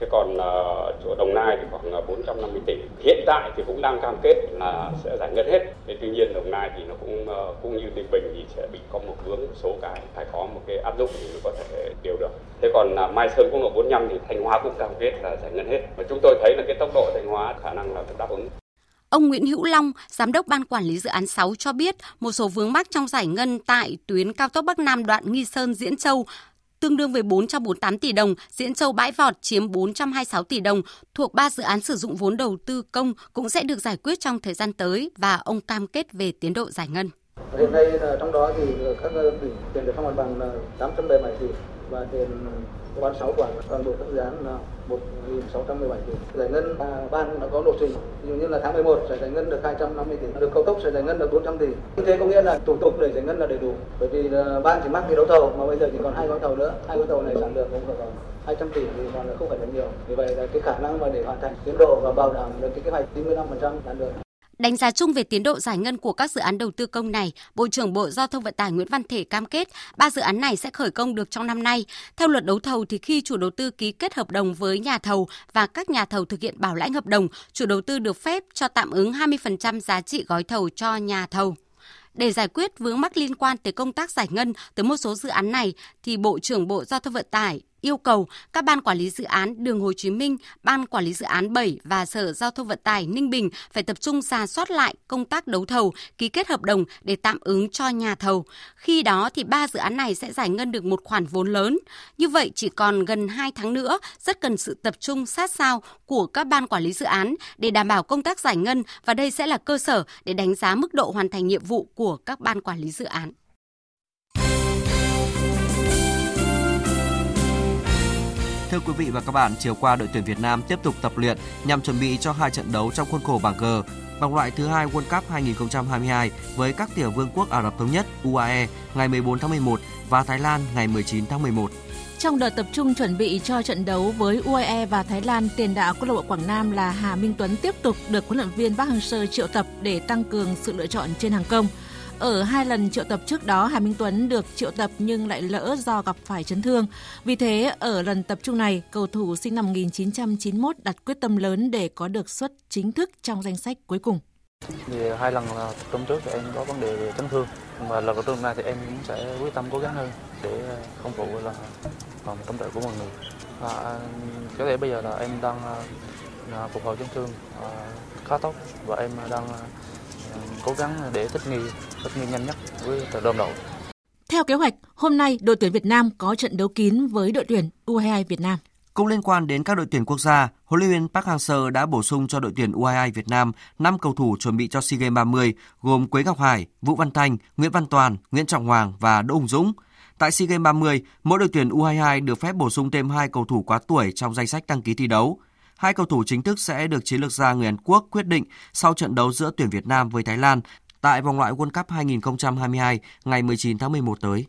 Thế còn uh, chỗ Đồng Nai thì khoảng ờ, 450 tỷ. Hiện tại thì cũng đang cam kết là sẽ giải ngân hết. Thế tuy nhiên Đồng Nai thì nó cũng uh, cũng như Ninh Bình thì sẽ bị có một vướng số cái phải có một cái áp dụng thì mới có thể điều được. Thế còn uh, Mai Sơn cũng là 45 thì Thanh Hóa cũng cam kết là giải ngân hết. Và chúng tôi thấy là cái tốc độ Thanh Hóa khả năng là đáp ứng. Ông Nguyễn Hữu Long, Giám đốc Ban Quản lý Dự án 6 cho biết một số vướng mắc trong giải ngân tại tuyến cao tốc Bắc Nam đoạn Nghi Sơn – Diễn Châu tương đương với 448 tỷ đồng, Diễn Châu Bãi Vọt chiếm 426 tỷ đồng, thuộc ba dự án sử dụng vốn đầu tư công cũng sẽ được giải quyết trong thời gian tới và ông cam kết về tiến độ giải ngân. Hiện nay trong đó thì các tỉnh tiền được phóng mặt bằng là 807 tỷ và tiền ban 6 quản toàn bộ các dự án là 1.617 tỷ. Giải ngân à, ban đã có lộ trình, ví dụ như là tháng 11 sẽ giải ngân được 250 tỷ, được cao tốc sẽ giải ngân được 400 tỷ. Như thế có nghĩa là thủ tục để giải ngân là đầy đủ. Bởi vì là ban chỉ mắc cái đấu thầu mà bây giờ chỉ còn hai gói thầu nữa, hai gói thầu này sản lượng cũng còn 200 tỷ thì còn là không phải là nhiều. Vì vậy là cái khả năng mà để hoàn thành tiến độ và bảo đảm được cái kế hoạch 95% là được. Đánh giá chung về tiến độ giải ngân của các dự án đầu tư công này, Bộ trưởng Bộ Giao thông Vận tải Nguyễn Văn Thể cam kết ba dự án này sẽ khởi công được trong năm nay. Theo luật đấu thầu thì khi chủ đầu tư ký kết hợp đồng với nhà thầu và các nhà thầu thực hiện bảo lãnh hợp đồng, chủ đầu tư được phép cho tạm ứng 20% giá trị gói thầu cho nhà thầu. Để giải quyết vướng mắc liên quan tới công tác giải ngân tới một số dự án này, thì Bộ trưởng Bộ Giao thông Vận tải yêu cầu các ban quản lý dự án Đường Hồ Chí Minh, ban quản lý dự án 7 và Sở Giao thông Vận tải Ninh Bình phải tập trung ra soát lại công tác đấu thầu, ký kết hợp đồng để tạm ứng cho nhà thầu. Khi đó thì ba dự án này sẽ giải ngân được một khoản vốn lớn. Như vậy chỉ còn gần 2 tháng nữa, rất cần sự tập trung sát sao của các ban quản lý dự án để đảm bảo công tác giải ngân và đây sẽ là cơ sở để đánh giá mức độ hoàn thành nhiệm vụ của các ban quản lý dự án. Thưa quý vị và các bạn, chiều qua đội tuyển Việt Nam tiếp tục tập luyện nhằm chuẩn bị cho hai trận đấu trong khuôn khổ bảng G vòng loại thứ hai World Cup 2022 với các tiểu vương quốc Ả Rập thống nhất UAE ngày 14 tháng 11 và Thái Lan ngày 19 tháng 11. Trong đợt tập trung chuẩn bị cho trận đấu với UAE và Thái Lan, tiền đạo câu lạc bộ Quảng Nam là Hà Minh Tuấn tiếp tục được huấn luyện viên Park Hang-seo triệu tập để tăng cường sự lựa chọn trên hàng công. Ở hai lần triệu tập trước đó, Hà Minh Tuấn được triệu tập nhưng lại lỡ do gặp phải chấn thương. Vì thế, ở lần tập trung này, cầu thủ sinh năm 1991 đặt quyết tâm lớn để có được suất chính thức trong danh sách cuối cùng. Thì hai lần tập trung trước thì em có vấn đề về chấn thương. Mà lần tập trung này thì em cũng sẽ quyết tâm cố gắng hơn để ờ, không phụ là còn tâm đợi của mọi người. À, có thể bây giờ là em đang ờ, phục hồi chấn thương à, khá tốt và em đang cố gắng để thích nghi thích nghi nhanh nhất với trận đom đầu. Theo kế hoạch, hôm nay đội tuyển Việt Nam có trận đấu kín với đội tuyển U22 Việt Nam. Cũng liên quan đến các đội tuyển quốc gia, huấn luyện viên Park Hang-seo đã bổ sung cho đội tuyển U22 Việt Nam 5 cầu thủ chuẩn bị cho SEA Games 30 gồm Quế Ngọc Hải, Vũ Văn Thanh, Nguyễn Văn Toàn, Nguyễn Trọng Hoàng và Đỗ Hùng Dũng. Tại SEA Games 30, mỗi đội tuyển U22 được phép bổ sung thêm hai cầu thủ quá tuổi trong danh sách đăng ký thi đấu. Hai cầu thủ chính thức sẽ được chiến lược gia người Hàn Quốc quyết định sau trận đấu giữa tuyển Việt Nam với Thái Lan tại vòng loại World Cup 2022 ngày 19 tháng 11 tới.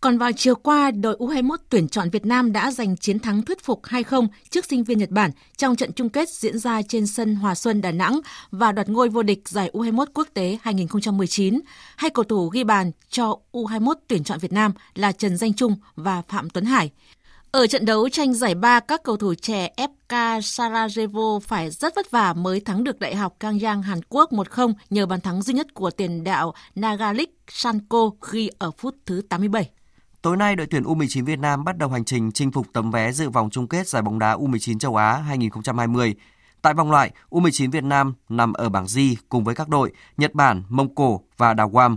Còn vào chiều qua, đội U21 tuyển chọn Việt Nam đã giành chiến thắng thuyết phục 2-0 trước sinh viên Nhật Bản trong trận chung kết diễn ra trên sân Hòa Xuân Đà Nẵng và đoạt ngôi vô địch giải U21 quốc tế 2019. Hai cầu thủ ghi bàn cho U21 tuyển chọn Việt Nam là Trần Danh Trung và Phạm Tuấn Hải. Ở trận đấu tranh giải ba, các cầu thủ trẻ FK Sarajevo phải rất vất vả mới thắng được Đại học Kangyang Hàn Quốc 1-0 nhờ bàn thắng duy nhất của tiền đạo Nagalik Sanko ghi ở phút thứ 87. Tối nay, đội tuyển U19 Việt Nam bắt đầu hành trình chinh phục tấm vé dự vòng chung kết giải bóng đá U19 châu Á 2020. Tại vòng loại, U19 Việt Nam nằm ở bảng G cùng với các đội Nhật Bản, Mông Cổ và Đào Guam.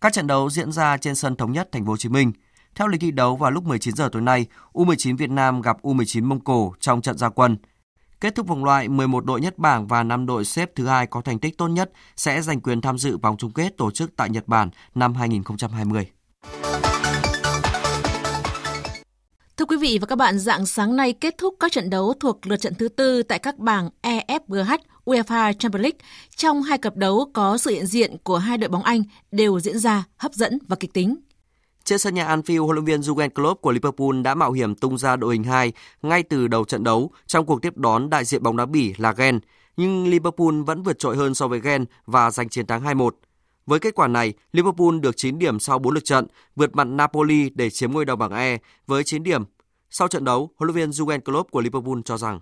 Các trận đấu diễn ra trên sân thống nhất Thành phố Hồ Chí Minh – theo lịch thi đấu vào lúc 19 giờ tối nay, U19 Việt Nam gặp U19 Mông Cổ trong trận gia quân. Kết thúc vòng loại, 11 đội nhất bảng và 5 đội xếp thứ hai có thành tích tốt nhất sẽ giành quyền tham dự vòng chung kết tổ chức tại Nhật Bản năm 2020. Thưa quý vị và các bạn, dạng sáng nay kết thúc các trận đấu thuộc lượt trận thứ tư tại các bảng EFGH UEFA Champions League. Trong hai cặp đấu có sự hiện diện của hai đội bóng Anh đều diễn ra hấp dẫn và kịch tính. Trên sân nhà Anfield, huấn luyện viên Jurgen Klopp của Liverpool đã mạo hiểm tung ra đội hình 2 ngay từ đầu trận đấu trong cuộc tiếp đón đại diện bóng đá Bỉ là Gen, nhưng Liverpool vẫn vượt trội hơn so với Gen và giành chiến thắng 2-1. Với kết quả này, Liverpool được 9 điểm sau 4 lượt trận, vượt mặt Napoli để chiếm ngôi đầu bảng E với 9 điểm. Sau trận đấu, huấn luyện viên Jurgen Klopp của Liverpool cho rằng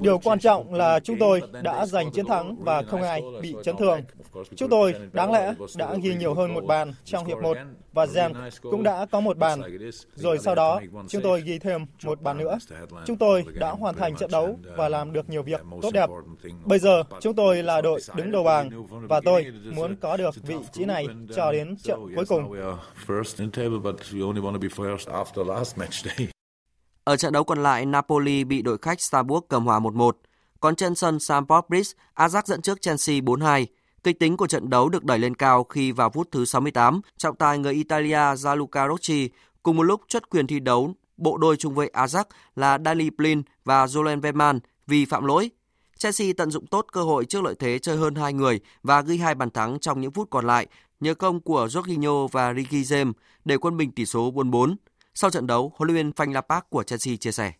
Điều quan trọng là chúng tôi đã giành chiến thắng và không ai bị chấn thương. Chúng tôi đáng lẽ đã ghi nhiều hơn một bàn trong hiệp 1 và Zen cũng đã có một bàn. Rồi sau đó, chúng tôi ghi thêm một bàn nữa. Chúng tôi đã hoàn thành trận đấu và làm được nhiều việc tốt đẹp. Bây giờ, chúng tôi là đội đứng đầu bảng và tôi muốn có được vị trí này cho đến trận cuối cùng. Ở trận đấu còn lại, Napoli bị đội khách Starbuck cầm hòa 1-1. Còn trên sân Stamford Bridge, Ajax dẫn trước Chelsea 4-2. Kịch tính của trận đấu được đẩy lên cao khi vào phút thứ 68, trọng tài người Italia Gianluca Rocci cùng một lúc chất quyền thi đấu bộ đôi trung vệ Ajax là Dali Blin và Julian Veman vì phạm lỗi. Chelsea tận dụng tốt cơ hội trước lợi thế chơi hơn hai người và ghi hai bàn thắng trong những phút còn lại nhờ công của Jorginho và Ricky James để quân bình tỷ số 4-4. Sau trận đấu, huấn luyện viên Frank Lampard của Chelsea chia sẻ.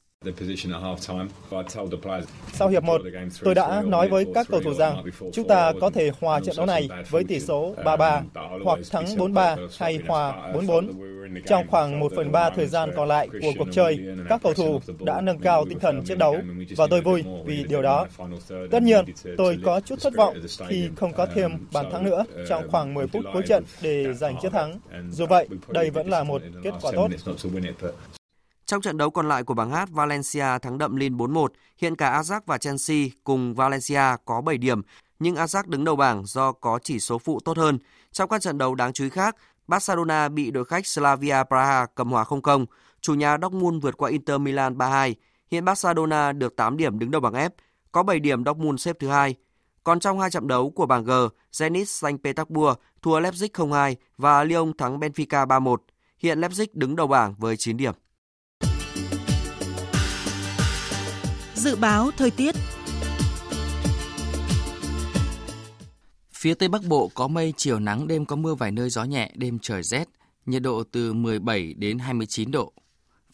Sau hiệp 1, tôi đã nói với các cầu thủ rằng chúng ta có thể hòa trận đấu này với tỷ số 3-3 hoặc thắng 4-3 hay hòa 4-4. Trong khoảng 1 phần 3 thời gian còn lại của cuộc chơi, các cầu thủ đã nâng cao tinh thần chiến đấu và tôi vui vì điều đó. Tất nhiên, tôi có chút thất vọng khi không có thêm bàn thắng nữa trong khoảng 10 phút cuối trận để giành chiến thắng. Dù vậy, đây vẫn là một kết quả tốt. Trong trận đấu còn lại của bảng H, Valencia thắng đậm Lille 4-1. Hiện cả Ajax và Chelsea cùng Valencia có 7 điểm, nhưng Ajax đứng đầu bảng do có chỉ số phụ tốt hơn. Trong các trận đấu đáng chú ý khác, Barcelona bị đội khách Slavia Praha cầm hòa không công. Chủ nhà Dortmund vượt qua Inter Milan 3-2. Hiện Barcelona được 8 điểm đứng đầu bảng F, có 7 điểm Dortmund xếp thứ hai. Còn trong hai trận đấu của bảng G, Zenit Saint Petersburg thua Leipzig 0-2 và Lyon thắng Benfica 3-1. Hiện Leipzig đứng đầu bảng với 9 điểm. Dự báo thời tiết Phía Tây Bắc Bộ có mây, chiều nắng, đêm có mưa vài nơi gió nhẹ, đêm trời rét, nhiệt độ từ 17 đến 29 độ.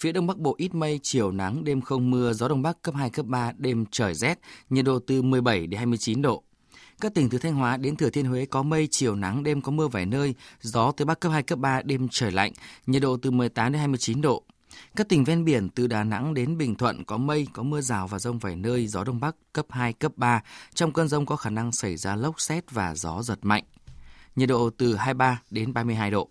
Phía Đông Bắc Bộ ít mây, chiều nắng, đêm không mưa, gió Đông Bắc cấp 2, cấp 3, đêm trời rét, nhiệt độ từ 17 đến 29 độ. Các tỉnh từ Thanh Hóa đến Thừa Thiên Huế có mây, chiều nắng, đêm có mưa vài nơi, gió Tây Bắc cấp 2, cấp 3, đêm trời lạnh, nhiệt độ từ 18 đến 29 độ. Các tỉnh ven biển từ Đà Nẵng đến Bình Thuận có mây, có mưa rào và rông vài nơi, gió Đông Bắc cấp 2, cấp 3. Trong cơn rông có khả năng xảy ra lốc xét và gió giật mạnh. Nhiệt độ từ 23 đến 32 độ.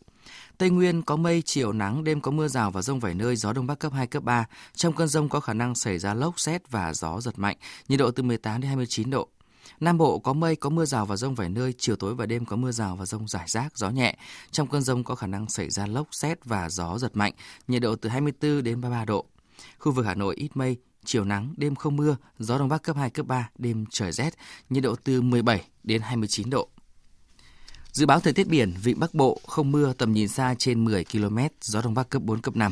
Tây Nguyên có mây, chiều nắng, đêm có mưa rào và rông vài nơi, gió Đông Bắc cấp 2, cấp 3. Trong cơn rông có khả năng xảy ra lốc xét và gió giật mạnh, nhiệt độ từ 18 đến 29 độ. Nam Bộ có mây, có mưa rào và rông vài nơi, chiều tối và đêm có mưa rào và rông rải rác, gió nhẹ. Trong cơn rông có khả năng xảy ra lốc xét và gió giật mạnh, nhiệt độ từ 24 đến 33 độ. Khu vực Hà Nội ít mây, chiều nắng, đêm không mưa, gió đông bắc cấp 2, cấp 3, đêm trời rét, nhiệt độ từ 17 đến 29 độ. Dự báo thời tiết biển, vịnh Bắc Bộ không mưa, tầm nhìn xa trên 10 km, gió đông bắc cấp 4, cấp 5.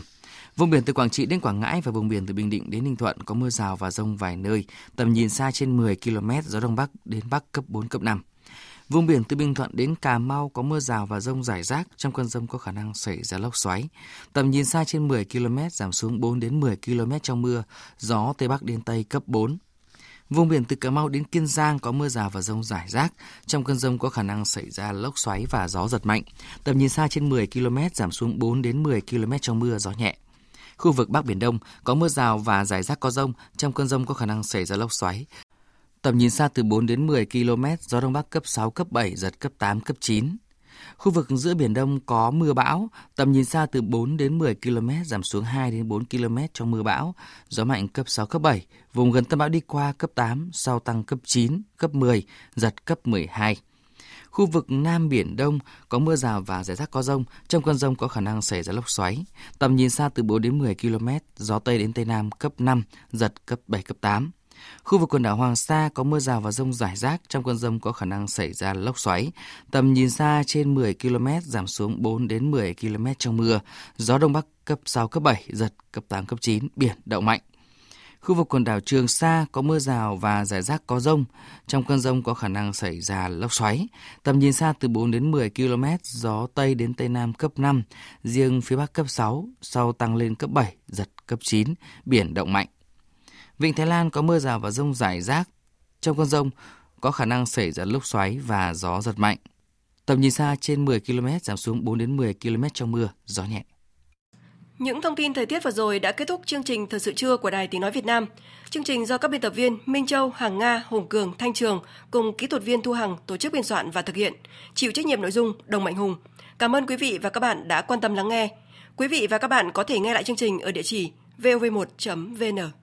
Vùng biển từ Quảng Trị đến Quảng Ngãi và vùng biển từ Bình Định đến Ninh Thuận có mưa rào và rông vài nơi, tầm nhìn xa trên 10 km, gió đông bắc đến bắc cấp 4, cấp 5. Vùng biển từ Bình Thuận đến Cà Mau có mưa rào và rông rải rác, trong cơn rông có khả năng xảy ra lốc xoáy. Tầm nhìn xa trên 10 km giảm xuống 4 đến 10 km trong mưa, gió tây bắc đến tây cấp 4. Vùng biển từ Cà Mau đến Kiên Giang có mưa rào và rông rải rác. Trong cơn rông có khả năng xảy ra lốc xoáy và gió giật mạnh. Tầm nhìn xa trên 10 km giảm xuống 4 đến 10 km trong mưa, gió nhẹ. Khu vực Bắc Biển Đông có mưa rào và rải rác có rông, trong cơn rông có khả năng xảy ra lốc xoáy. Tầm nhìn xa từ 4 đến 10 km, gió Đông Bắc cấp 6, cấp 7, giật cấp 8, cấp 9. Khu vực giữa Biển Đông có mưa bão, tầm nhìn xa từ 4 đến 10 km, giảm xuống 2 đến 4 km trong mưa bão, gió mạnh cấp 6, cấp 7, vùng gần tâm bão đi qua cấp 8, sau tăng cấp 9, cấp 10, giật cấp 12. Khu vực Nam Biển Đông có mưa rào và rải rác có rông. Trong cơn rông có khả năng xảy ra lốc xoáy. Tầm nhìn xa từ 4 đến 10 km, gió Tây đến Tây Nam cấp 5, giật cấp 7, cấp 8. Khu vực quần đảo Hoàng Sa có mưa rào và rông rải rác, trong cơn rông có khả năng xảy ra lốc xoáy. Tầm nhìn xa trên 10 km, giảm xuống 4 đến 10 km trong mưa. Gió Đông Bắc cấp 6, cấp 7, giật cấp 8, cấp 9, biển động mạnh. Khu vực quần đảo Trường Sa có mưa rào và rải rác có rông. Trong cơn rông có khả năng xảy ra lốc xoáy. Tầm nhìn xa từ 4 đến 10 km, gió Tây đến Tây Nam cấp 5, riêng phía Bắc cấp 6, sau tăng lên cấp 7, giật cấp 9, biển động mạnh. Vịnh Thái Lan có mưa rào và rông rải rác. Trong cơn rông có khả năng xảy ra lốc xoáy và gió giật mạnh. Tầm nhìn xa trên 10 km giảm xuống 4 đến 10 km trong mưa, gió nhẹ. Những thông tin thời tiết vừa rồi đã kết thúc chương trình Thời sự trưa của Đài Tiếng Nói Việt Nam. Chương trình do các biên tập viên Minh Châu, Hằng Nga, Hùng Cường, Thanh Trường cùng kỹ thuật viên Thu Hằng tổ chức biên soạn và thực hiện. Chịu trách nhiệm nội dung Đồng Mạnh Hùng. Cảm ơn quý vị và các bạn đã quan tâm lắng nghe. Quý vị và các bạn có thể nghe lại chương trình ở địa chỉ vov1.vn.